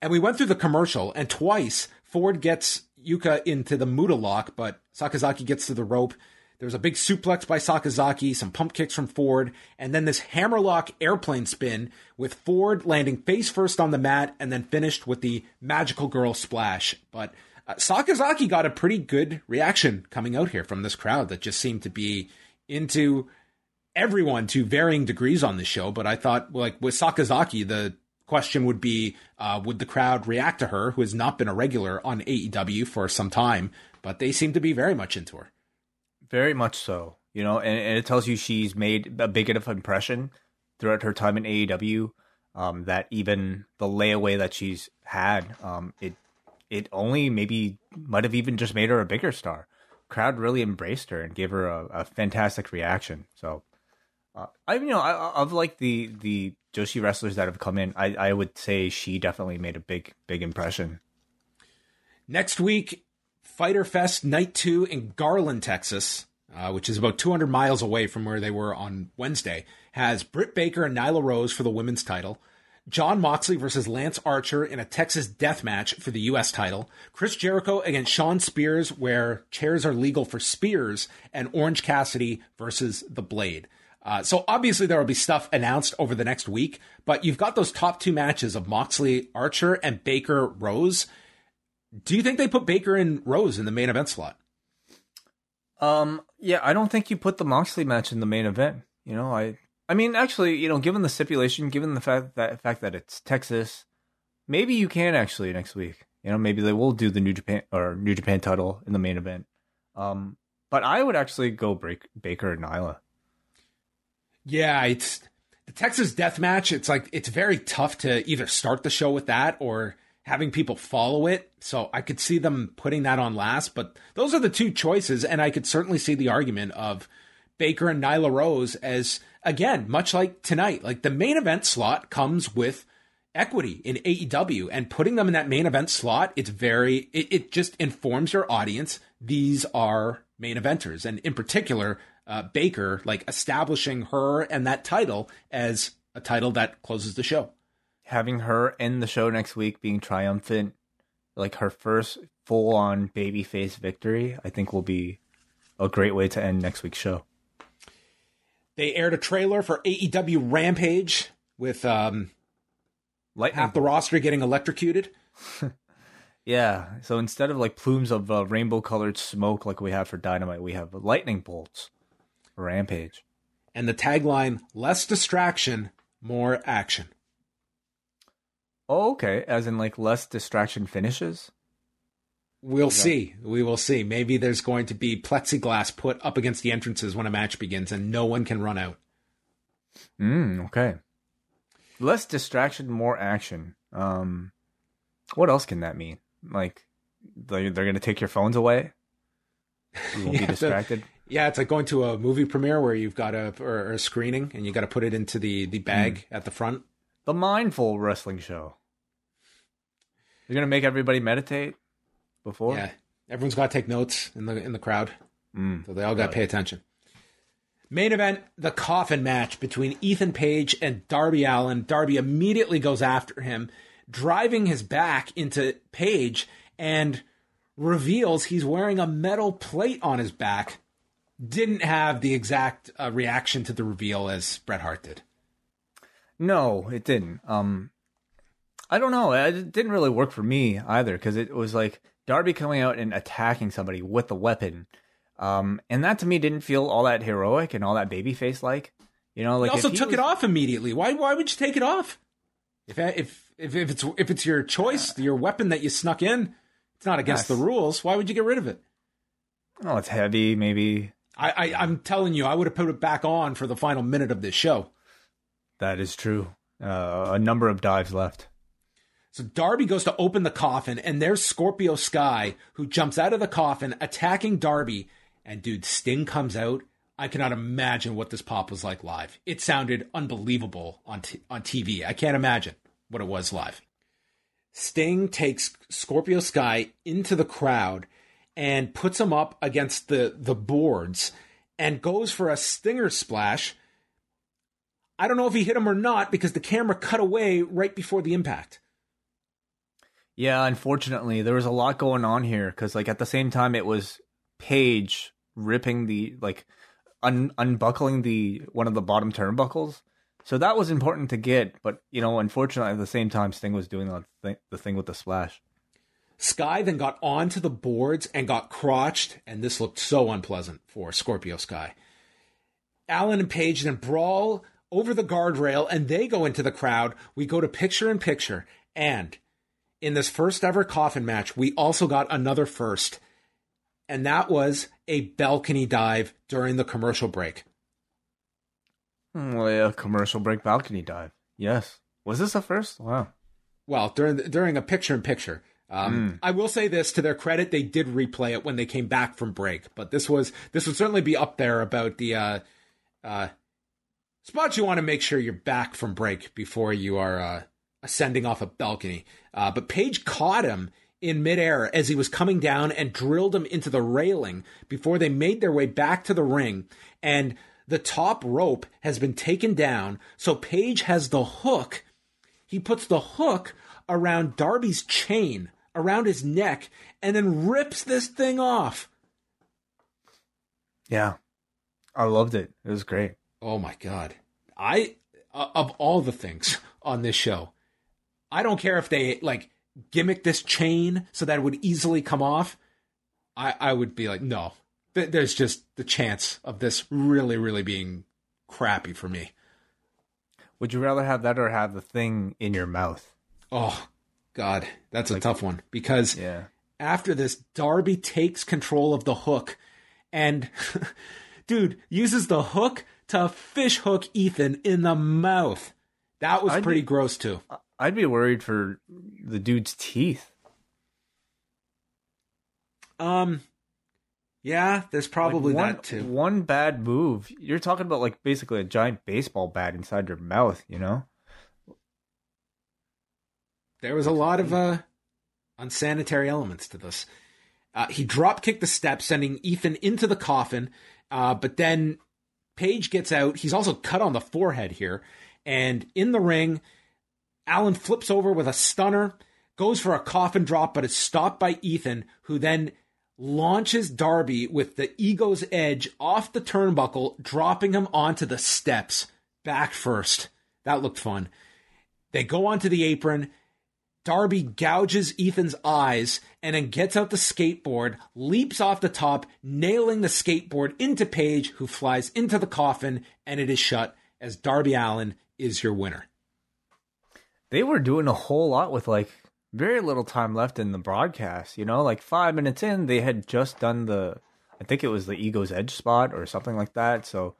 and we went through the commercial, and twice Ford gets Yuka into the Muta lock, but Sakazaki gets to the rope. There was a big suplex by Sakazaki, some pump kicks from Ford, and then this hammerlock airplane spin with Ford landing face first on the mat and then finished with the magical girl splash. But uh, Sakazaki got a pretty good reaction coming out here from this crowd that just seemed to be into everyone to varying degrees on the show. But I thought, like with Sakazaki, the question would be uh, would the crowd react to her, who has not been a regular on AEW for some time? But they seem to be very much into her. Very much so. You know, and, and it tells you she's made a big enough impression throughout her time in AEW um, that even the layaway that she's had, um, it it only maybe might have even just made her a bigger star. Crowd really embraced her and gave her a, a fantastic reaction. So, uh, I you know I've like the the Joshi wrestlers that have come in, I I would say she definitely made a big big impression. Next week, Fyter Fest Night 2 in Garland, Texas, uh, which is about 200 miles away from where they were on Wednesday, has Britt Baker and Nyla Rose for the women's title. Jon Moxley versus Lance Archer in a Texas death match for the U.S. title. Chris Jericho against Shawn Spears, where chairs are legal for Spears, and Orange Cassidy versus The Blade. Uh, so obviously there will be stuff announced over the next week, but you've got those top two matches of Moxley Archer and Baker Rose. Do you think they put Baker and Rose in the main event slot? Um, yeah, I don't think you put the Moxley match in the main event. You know, I, I mean, actually, you know, given the stipulation, given the fact that fact that it's Texas, maybe you can actually next week. You know, maybe they will do the New Japan or New Japan title in the main event. Um, but I would actually go break Baker and Nyla. Yeah, it's the Texas Death Match. It's like it's very tough to either start the show with that or having people follow it. So I could see them putting that on last, but those are the two choices. And I could certainly see the argument of Baker and Nyla Rose as, again, much like tonight, like the main event slot comes with equity in AEW and putting them in that main event slot. It's very, it, it just informs your audience. These are main eventers. And in particular, uh, Baker, like establishing her and that title as a title that closes the show having her end the show next week being triumphant, like her first full on babyface victory, I think will be a great way to end next week's show. They aired a trailer for AEW Rampage with um, Lightning half the roster getting electrocuted. yeah, so instead of like plumes of uh, rainbow colored smoke like we have for Dynamite, we have lightning bolts Rampage. And the tagline less distraction, more action. Oh, okay. As in like less distraction finishes? We'll see. We will see. Maybe there's going to be plexiglass put up against the entrances when a match begins and no one can run out. Mm, okay. Less distraction, more action. Um what else can that mean? Like they're, they're going to take your phones away? You won't yeah, be distracted. The, yeah, it's like going to a movie premiere where you've got a or a screening and you got to put it into the the bag mm. at the front the mindful wrestling show. You're gonna make everybody meditate before. Yeah, everyone's got to take notes in the in the crowd, mm, so they all got to pay attention. Main event: the coffin match between Ethan Page and Darby Allin. Darby immediately goes after him, driving his back into Page, and reveals he's wearing a metal plate on his back. Didn't have the exact uh, reaction to the reveal as Bret Hart did. No, it didn't. Um, I don't know. It didn't really work for me either because it was like Darby coming out and attacking somebody with a weapon. Um, and that to me didn't feel all that heroic and all that babyface like. You know, like he also took was- it off immediately. Why? Why would you take it off? If if if, if it's if it's your choice, your weapon that you snuck in, it's not against Yes. the rules. Why would you get rid of it? Oh, it's heavy. Maybe I, I I'm telling you, I would have put it back on for the final minute of this show. that is true. Uh, a number of dives left. So Darby goes to open the coffin, and there's Scorpio Sky, who jumps out of the coffin, attacking Darby. And dude, Sting comes out. I cannot imagine what this pop was like live. It sounded unbelievable on t- on TV. I can't imagine what it was live. Sting takes Scorpio Sky into the crowd and puts him up against the the boards and goes for a stinger splash. I don't know if he hit him or not because the camera cut away right before the impact. Yeah, unfortunately, there was a lot going on here because, like, at the same time, it was Page ripping the like un- unbuckling the one of the bottom turnbuckles. So that was important to get, but you know, unfortunately, at the same time, Sting was doing the thing, the thing with the splash. Sky then got onto the boards and got crotched, and this looked so unpleasant for Scorpio Sky. Allin and Page then brawl over the guardrail and they go into the crowd. We go to picture in picture. And in this first ever coffin match, we also got another first. And that was a balcony dive during the commercial break. Hmm, Well, yeah, commercial break balcony dive. Yes, was this a first? Wow. Well, during during a picture in picture. Um, I will say this to their credit, they did replay it when they came back from break, but this was this would certainly be up there about the uh, uh, spots you want to make sure you're back from break before you are uh, ascending off a balcony. Uh, but Page caught him in midair as he was coming down and drilled him into the railing before they made their way back to the ring. And the top rope has been taken down, so Page has the hook he puts the hook around Darby's chain around his neck and then rips this thing off. Yeah, I loved it. It was great. Oh my god. I uh, of all the things on this show, I don't care if they like gimmick this chain so that it would easily come off. I I would be like, no. Th- There's just the chance of this really really being crappy for me. Would you rather have that or have the thing in your mouth? Oh god, that's a tough one because Yeah. after this, Darby takes control of the hook and, dude, uses the hook to fish hook Ethan in the mouth. That was I'd pretty be- gross, too. I'd be worried for the dude's teeth. Um, yeah, there's probably Like, one, that too. One bad move. You're talking about like basically a giant baseball bat inside your mouth, you know? There was a lot of uh, unsanitary elements to this. Uh, he drop kicked the steps, sending Ethan into the coffin. Uh, but then Page gets out. He's also cut on the forehead here. And in the ring, Allin flips over with a stunner, goes for a coffin drop, but is stopped by Ethan, who then launches Darby with the ego's edge off the turnbuckle, dropping him onto the steps back first. That looked fun. They go onto the apron. Darby gouges Ethan's eyes and then gets out the skateboard, leaps off the top, nailing the skateboard into Page, who flies into the coffin, and it is shut as Darby Allin is your winner. They were doing a whole lot with like very little time left in the broadcast, you know? Like 5 minutes in, they had just done the I think it was the ego's edge spot or something like that. So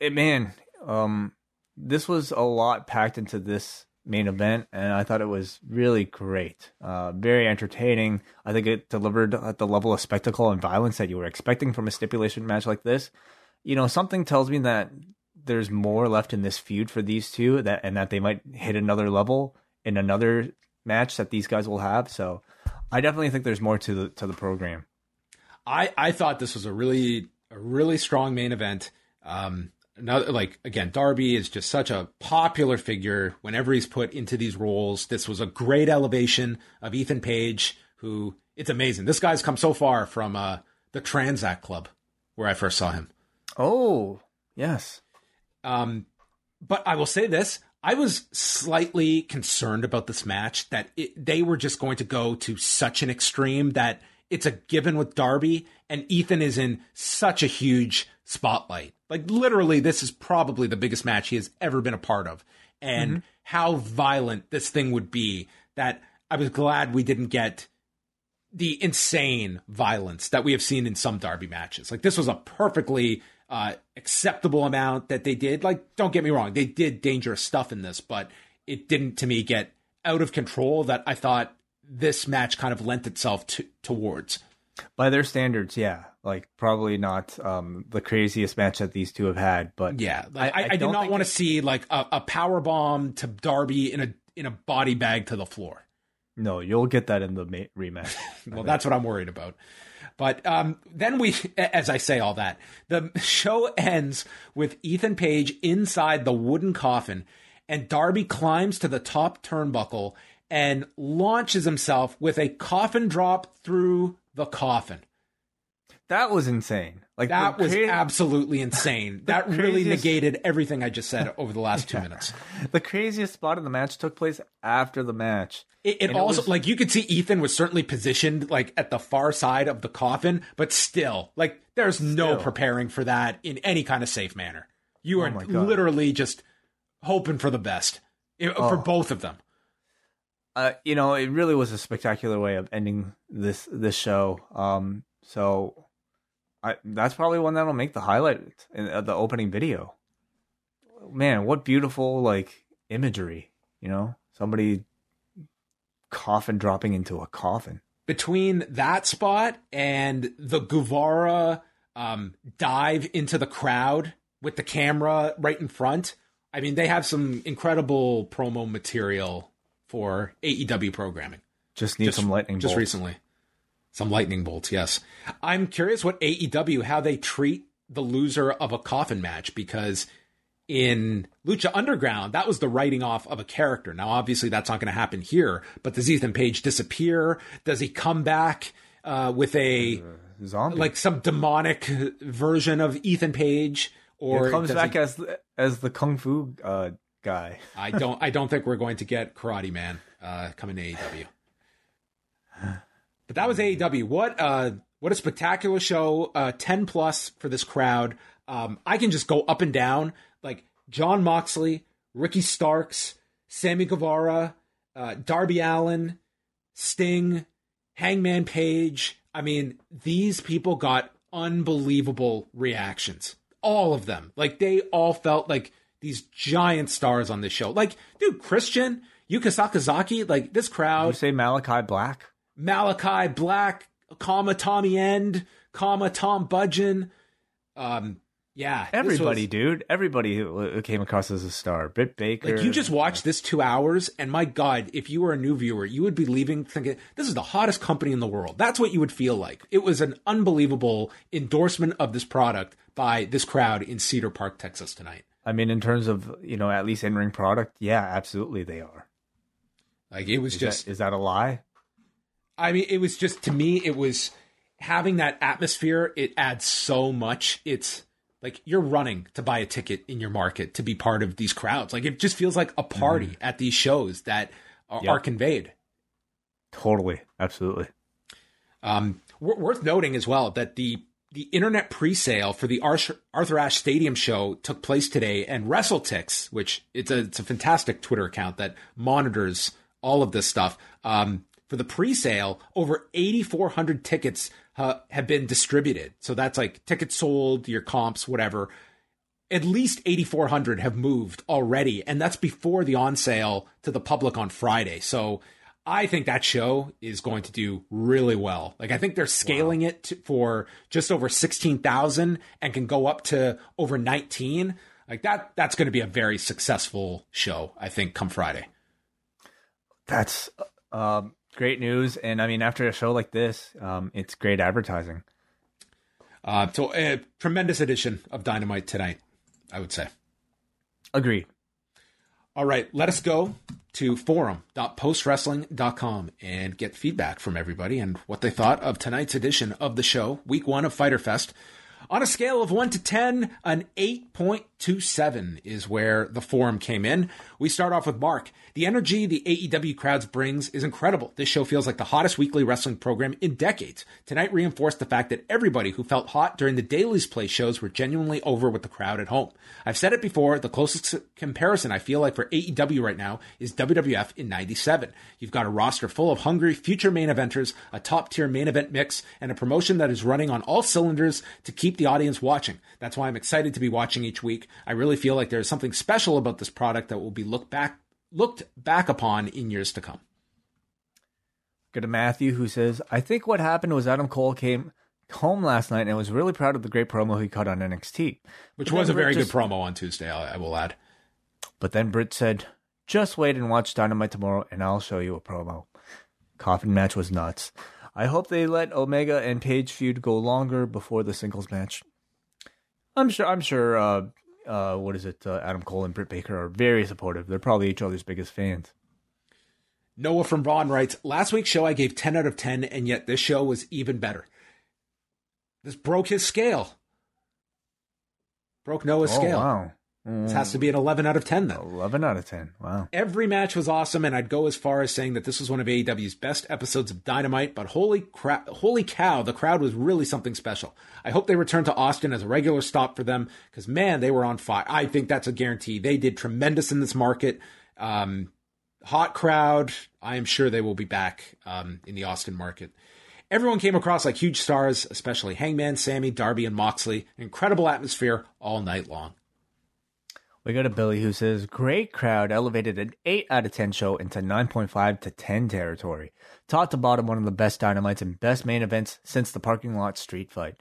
it man, um this was a lot packed into this main event and I thought it was really great. Uh very entertaining. I think it delivered at the level of spectacle and violence that you were expecting from a stipulation match like this. You know, something tells me that there's more left in this feud for these two that and that they might hit another level in another match that these guys will have. So I definitely think there's more to the to the program. I, I thought this was a really a really strong main event. Um, another like again, Darby is just such a popular figure. Whenever he's put into these roles, this was a great elevation of Ethan Page. Who it's amazing. This guy's come so far from uh, the Transact Club, where I first saw him. Oh, yes. Um, but I will say this: I was slightly concerned about this match that it, they were just going to go to such an extreme that it's a given with Darby and Ethan is in such a huge spotlight. Like literally, this is probably the biggest match he has ever been a part of. And mm-hmm. how violent this thing would be that I was glad we didn't get the insane violence that we have seen in some Darby matches. Like this was a perfectly uh, acceptable amount that they did. Like, don't get me wrong, they did dangerous stuff in this, but it didn't to me get out of control that I thought this match kind of lent itself to, towards. By their standards, yeah, like probably not um, the craziest match that these two have had, but yeah, I, I, I, I did not want to see like a, a power bomb to Darby in a in a body bag to the floor. No, you'll get that in the ma- rematch. well, that's what I'm worried about. But um, then we, as I say all that, the show ends with Ethan Page inside the wooden coffin, and Darby climbs to the top turnbuckle and launches himself with a coffin drop through the coffin. That was insane. Like that was cra- absolutely insane. that craziest... really negated everything I just said over the last two minutes. The craziest spot in the match took place after the match. It, it also was... like you could see Ethan was certainly positioned like at the far side of the coffin, but still, like there's still. no preparing for that in any kind of safe manner. You oh are oh literally just hoping for the best eh, oh. for both of them. Uh, you know, it really was a spectacular way of ending this this show. Um, so I, that's probably one that'll make the highlight in uh, the opening video. Man, what beautiful like imagery, you know? Somebody coffin dropping into a coffin. Between that spot and the Guevara um, dive into the crowd with the camera right in front, I mean, they have some incredible promo material for AEW programming. Just need just, some lightning just recently. Some lightning bolts, yes. I'm curious what AEW how they treat the loser of a coffin match because in Lucha Underground, that was the writing off of a character. Now, obviously, that's not going to happen here. But does Ethan Page disappear? Does he come back uh, with a uh, zombie, like some demonic version of Ethan Page, or he comes back he... as as the kung fu uh, guy? I don't. I don't think we're going to get Karate Man uh, coming to AEW. But that was AEW. What uh what a spectacular show. Uh 10 plus for this crowd. Um I can just go up and down like Jon Moxley, Ricky Starks, Sammy Guevara, uh, Darby Allin, Sting, Hangman Page. I mean, these people got unbelievable reactions. All of them. Like they all felt like these giant stars on this show. Like, dude, Christian, Yuka Sakazaki, like this crowd. You say Malakai Black? Malakai Black, comma Tommy End, comma Tom Budgen. Um, yeah, everybody, was, dude, everybody who came across as a star. Britt Baker. Like you just watched this two hours, and my God, if you were a new viewer, you would be leaving thinking this is the hottest company in the world. That's what you would feel like. It was an unbelievable endorsement of this product by this crowd in Cedar Park, Texas tonight. I mean, in terms of you know at least in ring product, yeah, absolutely they are. Like it was is just that, is that a lie? I mean, it was just to me, it was having that atmosphere. It adds so much. It's like you're running to buy a ticket in your market to be part of these crowds. Like it just feels like a party mm. at these shows that are, yep. are conveyed. Totally, absolutely. Um, w- worth noting as well that the the internet pre-sale for the Arthur, Ashe Stadium show took place today, and WrestleTix, which it's a it's a fantastic Twitter account that monitors all of this stuff. Um, for the pre-sale, over 8,400 tickets uh, have been distributed. So that's like tickets sold, your comps, whatever. At least 8,400 have moved already, and that's before the on sale to the public on Friday. So I think that show is going to do really well. Like I think they're scaling wow. it to, for just over 16,000 and can go up to over 19. Like that that's going to be a very successful show, I think come Friday. That's um great news. And I mean, after a show like this, um, it's great advertising. Uh, so a tremendous edition of Dynamite tonight, I would say. Agreed. All right, let us go to forum.postwrestling.com and get feedback from everybody and what they thought of tonight's edition of the show, week one of Fyter Fest. On a scale of 1 to 10, an 8.27 is where the forum came in. We start off with Mark. The energy the AEW crowds brings is incredible. This show feels like the hottest weekly wrestling program in decades. Tonight reinforced the fact that everybody who felt hot during the Daily's Place shows were genuinely over with the crowd at home. I've said it before, the closest comparison I feel like for AEW right now is WWF in 97. You've got a roster full of hungry future main eventers, a top tier main event mix, and a promotion that is running on all cylinders to keep the audience watching. That's why I'm excited to be watching each week. I really feel like there's something special about this product that will be looked back looked back upon in years to come. Go to Matthew, who says, I think what happened was Adam Cole came home last night and was really proud of the great promo he cut on NXT. Which was a very just, good promo on Tuesday, I, I will add. But then Britt said, just wait and watch Dynamite tomorrow and I'll show you a promo. Coffin match was nuts. I hope they let Omega and Page feud go longer before the singles match. I'm sure. I'm sure. Uh, uh, what is it? Uh, Adam Cole and Britt Baker are very supportive. They're probably each other's biggest fans. Noah from Vaughan writes, Last week's show I gave 10 out of 10, and yet this show was even better. This broke his scale. Broke Noah's oh, scale. Wow. This has to be an 11 out of 10 then. 11 out of 10. Wow. Every match was awesome, and I'd go as far as saying that this was one of AEW's best episodes of Dynamite, but holy crap, holy cow, the crowd was really something special. I hope they return to Austin as a regular stop for them, because man, they were on fire. I think that's a guarantee. They did tremendous in this market. Um, hot crowd. I am sure they will be back um, in the Austin market. Everyone came across like huge stars, especially Hangman, Sammy, Darby, and Moxley. Incredible atmosphere all night long. We go to Billy who says, Great crowd elevated an 8 out of 10 show into 9.5 to 10 territory. Top to bottom, one of the best dynamites and best main events since the parking lot street fight.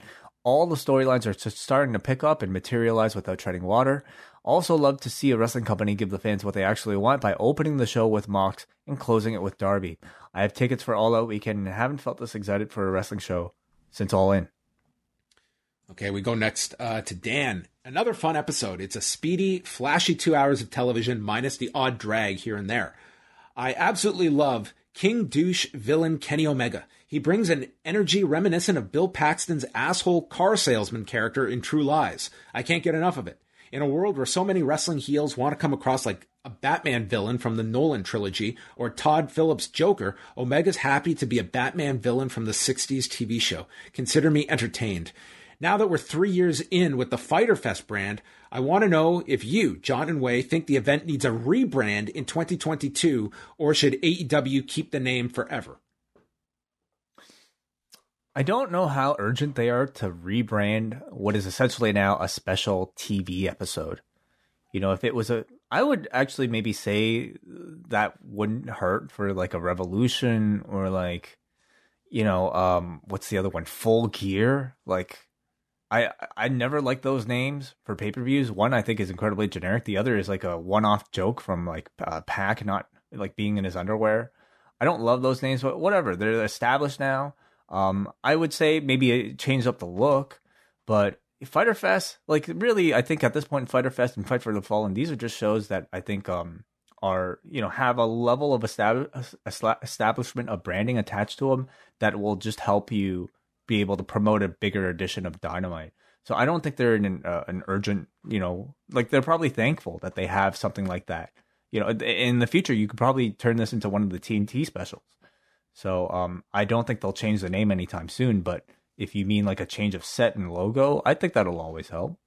All the storylines are starting to pick up and materialize without treading water. Also, love to see a wrestling company give the fans what they actually want by opening the show with Mox and closing it with Darby. I have tickets for All Out Weekend and haven't felt this excited for a wrestling show since All In. Okay, we go next uh, to Dan. Another fun episode. It's a speedy, flashy two hours of television minus the odd drag here and there. I absolutely love King Douche villain Kenny Omega. He brings an energy reminiscent of Bill Paxton's asshole car salesman character in True Lies. I can't get enough of it. In a world where so many wrestling heels want to come across like a Batman villain from the Nolan trilogy or Todd Phillips' Joker, Omega's happy to be a Batman villain from the 60s TV show. Consider me entertained. Now that we're three years in with the Fyter Fest brand, I want to know if you, John and Wei, think the event needs a rebrand in 2022 or should AEW keep the name forever? I don't know how urgent they are to rebrand what is essentially now a special TV episode. You know, if it was a, I would actually maybe say that wouldn't hurt for like a revolution or like, you know, um, what's the other one? Full gear. Like, I I never like those names for pay per views. One I think is incredibly generic. The other is like a one off joke from like uh, PAC not like being in his underwear. I don't love those names, but whatever. They're established now. Um, I would say maybe change up the look, but Fyter Fest, like really, I think at this point, Fyter Fest and Fight for the Fallen, these are just shows that I think um are you know have a level of establishment of branding attached to them that will just help you be able to promote a bigger edition of Dynamite. So I don't think they're in an, uh, an urgent, you know, like they're probably thankful that they have something like that. You know, in the future, you could probably turn this into one of the TNT specials. So um, I don't think they'll change the name anytime soon. But if you mean like a change of set and logo, I think that'll always help.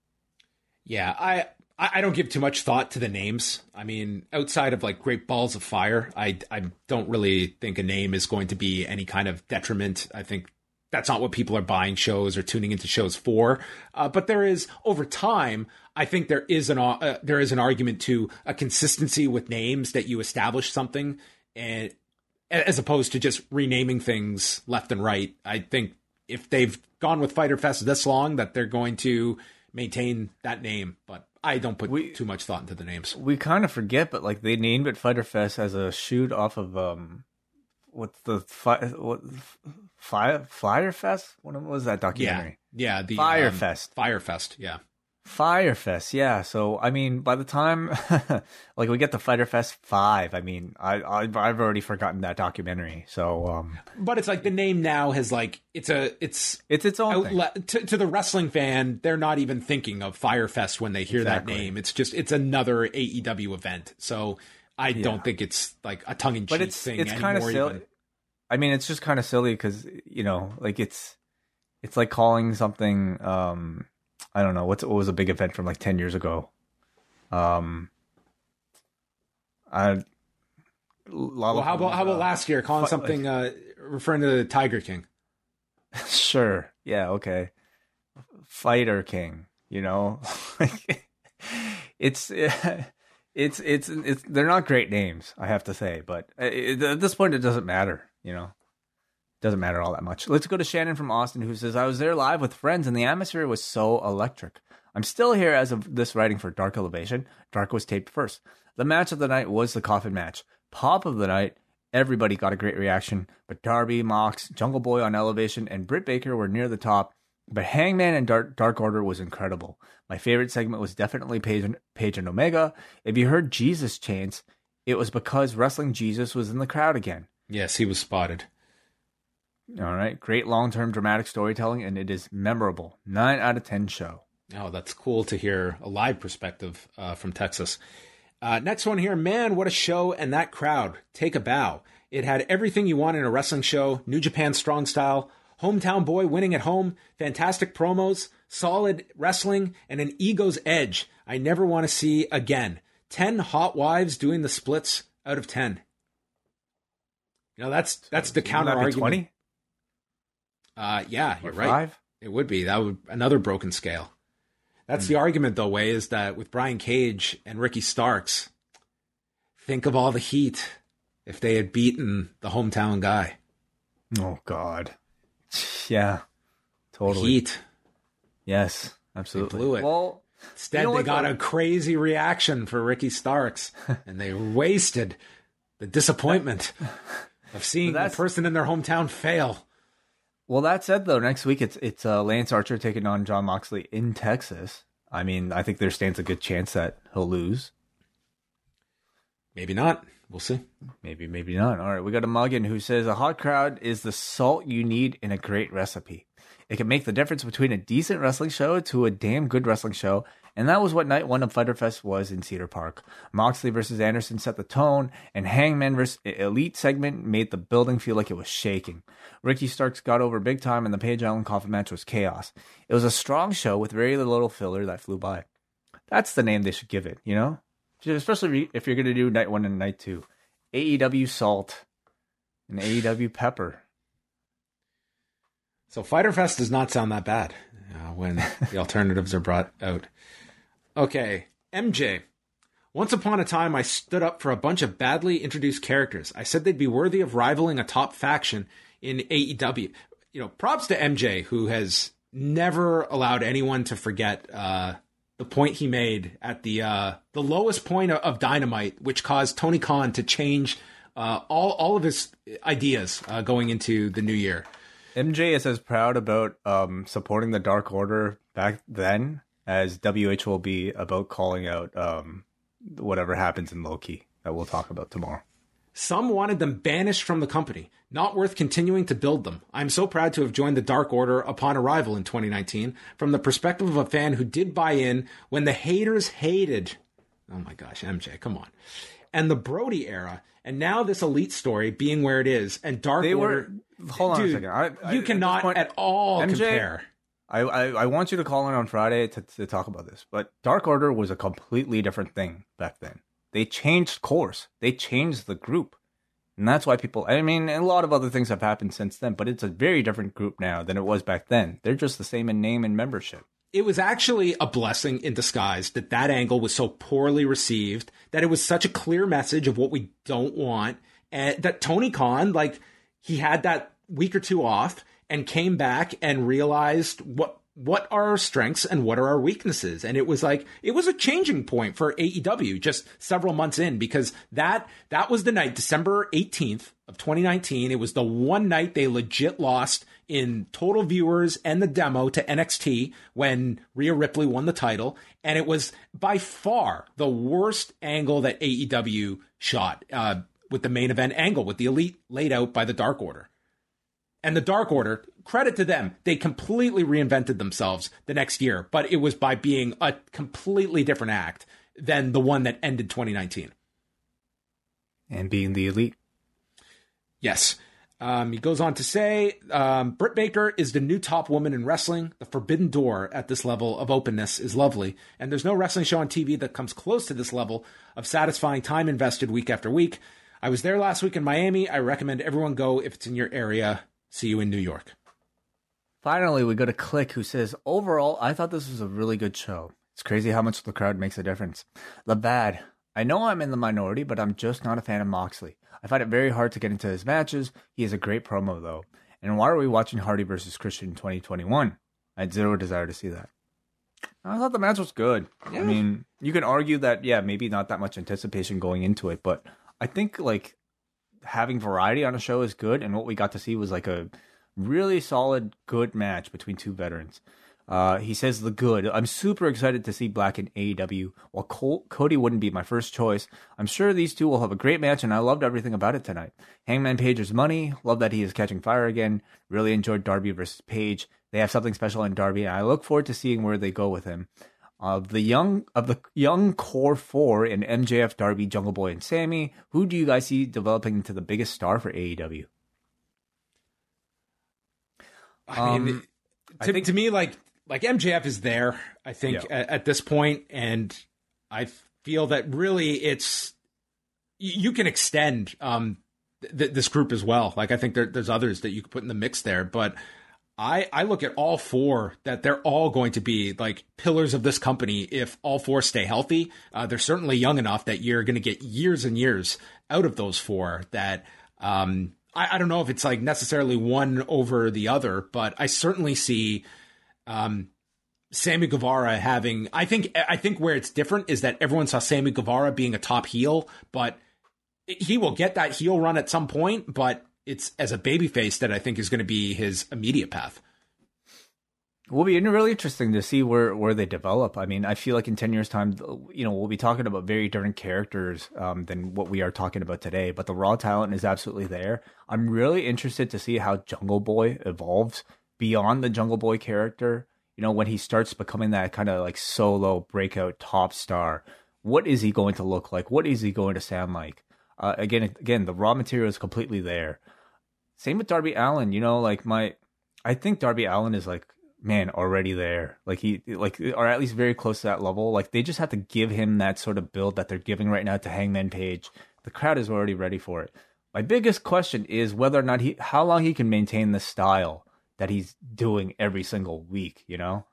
Yeah, I I don't give too much thought to the names. I mean, outside of like Great Balls of Fire, I I don't really think a name is going to be any kind of detriment. I think that's not what people are buying shows or tuning into shows for. Uh, but there is over time, I think there is an uh, there is an argument to a consistency with names that you establish something, and as opposed to just renaming things left and right. I think if they've gone with Fyter Fest this long, that they're going to maintain that name. But I don't put we, too much thought into the names. We kind of forget, but like they named it Fyter Fest as a shoot off of um what's the fi- what Fire Fyre Fest? What was that documentary? Yeah, yeah, the Fire um, Fest. Fyre Fest. Yeah. Fyrefest, yeah. So I mean, by the time like we get to Fest five, I mean, I I've, I've already forgotten that documentary. So, um, but it's like the name now has like it's a it's it's its own outlet to, to, the wrestling fan. They're not even thinking of Fyrefest when they hear exactly. that name. It's just it's another AEW event. So I yeah. don't think it's like a tongue in cheek thing. It's kind of silly. I mean, it's just kind of silly because you know, like it's it's like calling something. um I don't know what's what was a big event from like ten years ago. Um, I. Well, how about how about uh, last year calling something uh, referring to the Tiger King? sure. Yeah. Okay. Fighter King. You know, it's it's it's it's they're not great names, I have to say, but uh, at this point, it doesn't matter. You know doesn't matter all that much. Let's go to Shannon from Austin who says, I was there live with friends and the atmosphere was so electric. I'm still here as of this writing for Dark Elevation. Dark was taped first. The match of the night was the coffin match. Pop of the night, everybody got a great reaction, but Darby, Mox, Jungle Boy on Elevation, and Britt Baker were near the top. But Hangman and Dark, Dark Order was incredible. My favorite segment was definitely Page and, Page and Omega. If you heard Jesus chants, it was because Wrestling Jesus was in the crowd again. Yes, he was spotted. All right. Great long term dramatic storytelling, and it is memorable. Nine out of 10 show. Oh, that's cool to hear a live perspective uh, from Texas. Uh, next one here, man, what a show and that crowd. Take a bow. It had everything you want in a wrestling show New Japan strong style, hometown boy winning at home, fantastic promos, solid wrestling, and an ego's edge I never want to see again. 10 hot wives doing the splits out of 10. You know, that's that's the counter argument. 20? Uh, yeah, you're right. Five? It would be that would another broken scale. That's mm. the argument, though. Wei is that with Brian Cage and Ricky Starks, think of all the heat if they had beaten the hometown guy. Oh God, yeah, totally heat. Yes, absolutely. They blew it. Well, instead you know they got a crazy reaction for Ricky Starks, and they wasted the disappointment of seeing the person in their hometown fail. Well, that said, though, next week it's it's uh, Lance Archer taking on Jon Moxley in Texas. I mean, I think there stands a good chance that he'll lose. Maybe not. We'll see. Maybe, maybe not. All right, we got a Muggin who says a hot crowd is the salt you need in a great recipe. It can make the difference between a decent wrestling show to a damn good wrestling show, and that was what night one of Fyter Fest was in Cedar Park. Moxley versus Anderson set the tone, and Hangman versus Elite segment made the building feel like it was shaking. Ricky Starks got over big time, and the Page Allin Coffin match was chaos. It was a strong show with very little filler that flew by. That's the name they should give it, you know? Especially if you're going to do night one and night two. AEW Salt and AEW Pepper. So Fyter Fest does not sound that bad uh, when the alternatives are brought out. Okay, MJ. Once upon a time, I stood up for a bunch of badly introduced characters. I said they'd be worthy of rivaling a top faction in AEW. You know, props to MJ, who has never allowed anyone to forget uh, the point he made at the uh, the lowest point of, Dynamite, which caused Tony Khan to change uh, all all of his ideas uh, going into the new year. MJ is as proud about um, supporting the Dark Order back then as WH will be about calling out um, whatever happens in Loki that we'll talk about tomorrow. Some wanted them banished from the company, not worth continuing to build them. I'm so proud to have joined the Dark Order upon arrival in 2019 from the perspective of a fan who did buy in when the haters hated. Oh my gosh, MJ, come on. And the Brodie era, and now this elite story being where it is, and Dark they Order. Were, hold on dude, a second. I, I, you cannot at, point, at all MJ, compare. I, I, I want you to call in on Friday to, to talk about this, but Dark Order was a completely different thing back then. They changed course. They changed the group. And that's why people, I mean, a lot of other things have happened since then, but it's a very different group now than it was back then. They're just the same in name and membership. It was actually a blessing in disguise that that angle was so poorly received, that it was such a clear message of what we don't want, and that Tony Khan, like, he had that week or two off and came back and realized what what are our strengths and what are our weaknesses? And it was like, it was a changing point for AEW just several months in because that, that was the night, December 18th of 2019. It was the one night they legit lost in total viewers and the demo to NXT when Rhea Ripley won the title. And it was by far the worst angle that AEW shot, uh, with the main event angle with the elite laid out by the Dark Order. And the Dark Order, credit to them, they completely reinvented themselves the next year, but it was by being a completely different act than the one that ended 2019. And being the elite. Yes. Um, he goes on to say, um, Britt Baker is the new top woman in wrestling. The forbidden door at this level of openness is lovely, and there's no wrestling show on TV that comes close to this level of satisfying time invested week after week. I was there last week in Miami. I recommend everyone go if it's in your area. See you in New York. Finally, we go to Click, who says, Overall, I thought this was a really good show. It's crazy how much the crowd makes a difference. Levad, I know I'm in the minority, but I'm just not a fan of Moxley. I find it very hard to get into his matches. He is a great promo, though. And why are we watching Hardy versus Christian in 2021? I had zero desire to see that. I thought the match was good. Yeah. I mean, you can argue that, yeah, maybe not that much anticipation going into it, but I think like having variety on a show is good, and what we got to see was like a really solid, good match between two veterans. Uh, he says the good. I'm super excited to see Black in AEW. While Col- Cody wouldn't be my first choice, I'm sure these two will have a great match, and I loved everything about it tonight. Hangman Page's money. Love that he is catching fire again. Really enjoyed Darby versus Page. They have something special in Darby, and I look forward to seeing where they go with him of the young of the young core four in MJF, Darby, Jungle Boy, and Sammy. Who do you guys see developing into the biggest star for AEW? I mean, um, to, I think, to me, like like MJF is there. I think yeah. at, at, this point, and I feel that really it's you can extend um, th- this group as well. Like I think there, there's others that you could put in the mix there, but I, I look at all four that they're all going to be like pillars of this company if all four stay healthy. Uh, they're certainly young enough that you're going to get years and years out of those four. That um, I, I, don't know if it's like necessarily one over the other, but I certainly see um, Sammy Guevara having. I think I think where it's different is that everyone saw Sammy Guevara being a top heel, but he will get that heel run at some point, but it's as a babyface that I think is going to be his immediate path. Will be really interesting to see where, where they develop. I mean, I feel like in 10 years' time, you know, we'll be talking about very different characters um, than what we are talking about today, but the raw talent is absolutely there. I'm really interested to see how Jungle Boy evolves beyond the Jungle Boy character. You know, when he starts becoming that kind of like solo breakout top star, what is he going to look like? What is he going to sound like? Uh, again, again, the raw material is completely there. Same with Darby Allin. You know, like my, I think Darby Allin is like man already there. Like he, like or at least very close to that level. Like they just have to give him that sort of build that they're giving right now to Hangman Page. The crowd is already ready for it. My biggest question is whether or not he, how long he can maintain the style that he's doing every single week. You know,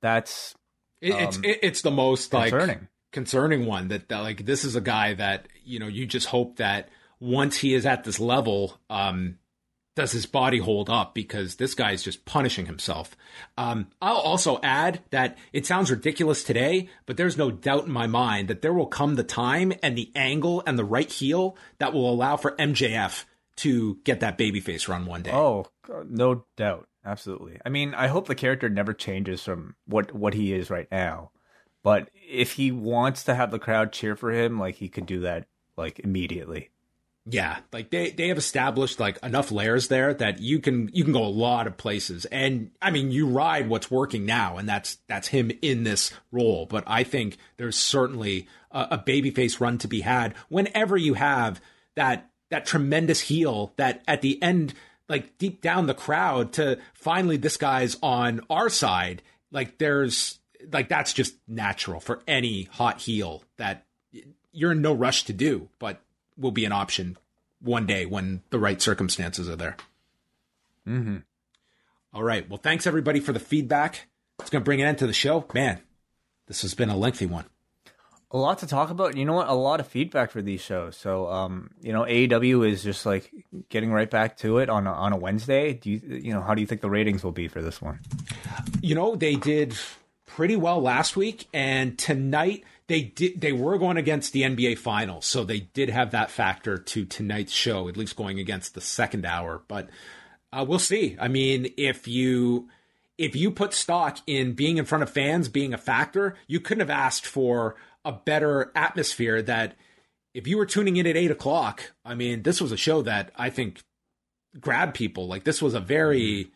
that's it, um, it's it, it's the most concerning. like concerning one that, that like this is a guy that you know you just hope that once he is at this level um does his body hold up because this guy is just punishing himself. Um, I'll also add that it sounds ridiculous today, but there's no doubt in my mind that there will come the time and the angle and the right heel that will allow for MJF to get that babyface run one day. Oh, no doubt. Absolutely. I mean, I hope the character never changes from what, what he is right now. But if he wants to have the crowd cheer for him, like he could do that like immediately. Yeah, like they they have established like enough layers there that you can you can go a lot of places. And I mean, you ride what's working now, and that's that's him in this role. But I think there's certainly a, a babyface run to be had whenever you have that that tremendous heel that at the end, like deep down the crowd, to finally this guy's on our side. Like there's like that's just natural for any hot heel that you're in no rush to do, but will be an option one day when the right circumstances are there. Mm-hmm. All right. Well, thanks everybody for the feedback. It's going to bring an end to the show. Man, this has been a lengthy one. a lot to talk about. You know what? A lot of feedback for these shows. So, um, you know, AEW is just like getting right back to it on a, on a Wednesday. Do you, you know, how do you think the ratings will be for this one? You know, they did pretty well last week, and tonight they did. They were going against the NBA Finals, so they did have that factor to tonight's show, at least going against the second hour. But uh, we'll see. I mean, if you if you put stock in being in front of fans being a factor, you couldn't have asked for a better atmosphere that if you were tuning in at eight o'clock, I mean, this was a show that I think grabbed people. Like this was a very,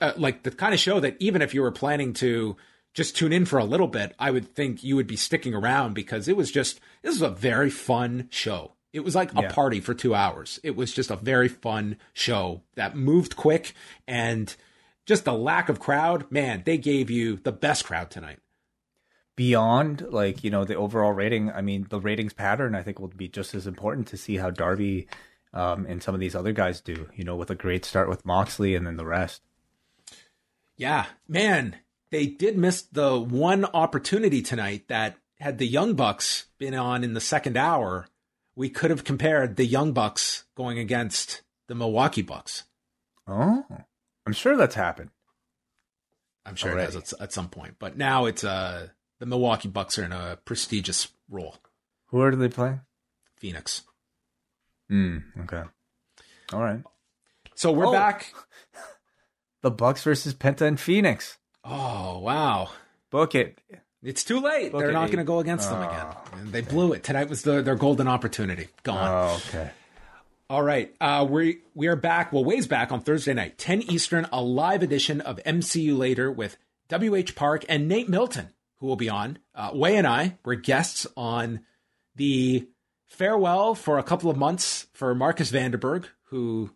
uh, like the kind of show that even if you were planning to just tune in for a little bit, I would think you would be sticking around because it was just, this was a very fun show. It was like a yeah. party for two hours. It was just a very fun show that moved quick and just the lack of crowd. Man, they gave you the best crowd tonight beyond like you know the overall rating i mean the ratings pattern i think will be just as important to see how darby um, and some of these other guys do you know with a great start with moxley and then the rest yeah man they did miss the one opportunity tonight that had the young bucks been on in the second hour we could have compared the young bucks going against the milwaukee bucks oh i'm sure that's happened i'm sure Already. it has at, at some point but now it's uh the Milwaukee Bucks are in a prestigious role. Who are they playing? Phoenix. Hmm. Okay. All right. So we're oh. back. the Bucks versus Penta and Fenix. Oh wow! Book it. It's too late. Book They're not going to go against oh, them again. And they okay. blew it. Tonight was the, their golden opportunity. Gone. Oh, okay. All right. Uh, we we are back. Well, Wei's back on Thursday night, 10 Eastern, a live edition of MCU Later with W.H. Park and Nate Milton who will be on. Uh, Way and I were guests on the farewell for a couple of months for Marcus Vanderberg, who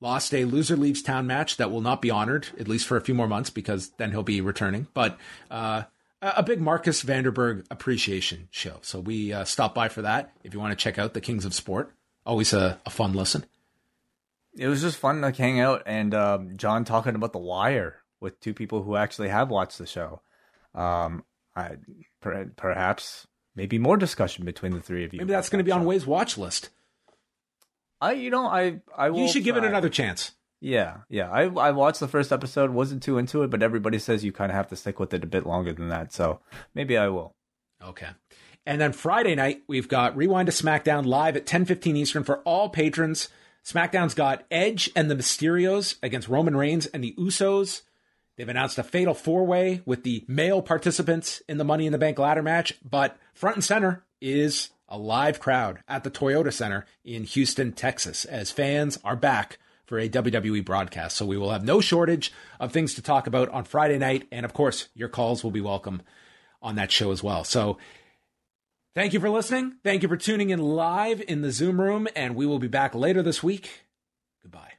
lost a loser leaves town match that will not be honored, at least for a few more months, because then he'll be returning. But uh, a big Marcus Vanderberg appreciation show. So we uh, stopped by for that. If you want to check out the Kings of Sport, always a, a fun listen. It was just fun to like, hang out and um, John talking about The Wire with two people who actually have watched the show. Um, I, per, perhaps maybe more discussion between the three of you. Maybe that's going to be on Wei's watch list. I, you know, I, I will. You should give it another chance. Yeah, yeah. I, I watched the first episode, wasn't too into it, but everybody says you kind of have to stick with it a bit longer than that. So maybe I will. Okay. And then Friday night, we've got Rewind to SmackDown live at 10:15 Eastern for all patrons. SmackDown's got Edge and the Mysterios against Roman Reigns and the Usos. They've announced a fatal four way with the male participants in the Money in the Bank ladder match, but front and center is a live crowd at the Toyota Center in Houston, Texas, as fans are back for a WWE broadcast. So we will have no shortage of things to talk about on Friday night. And of course, your calls will be welcome on that show as well. So thank you for listening. Thank you for tuning in live in the Zoom room. And we will be back later this week. Goodbye.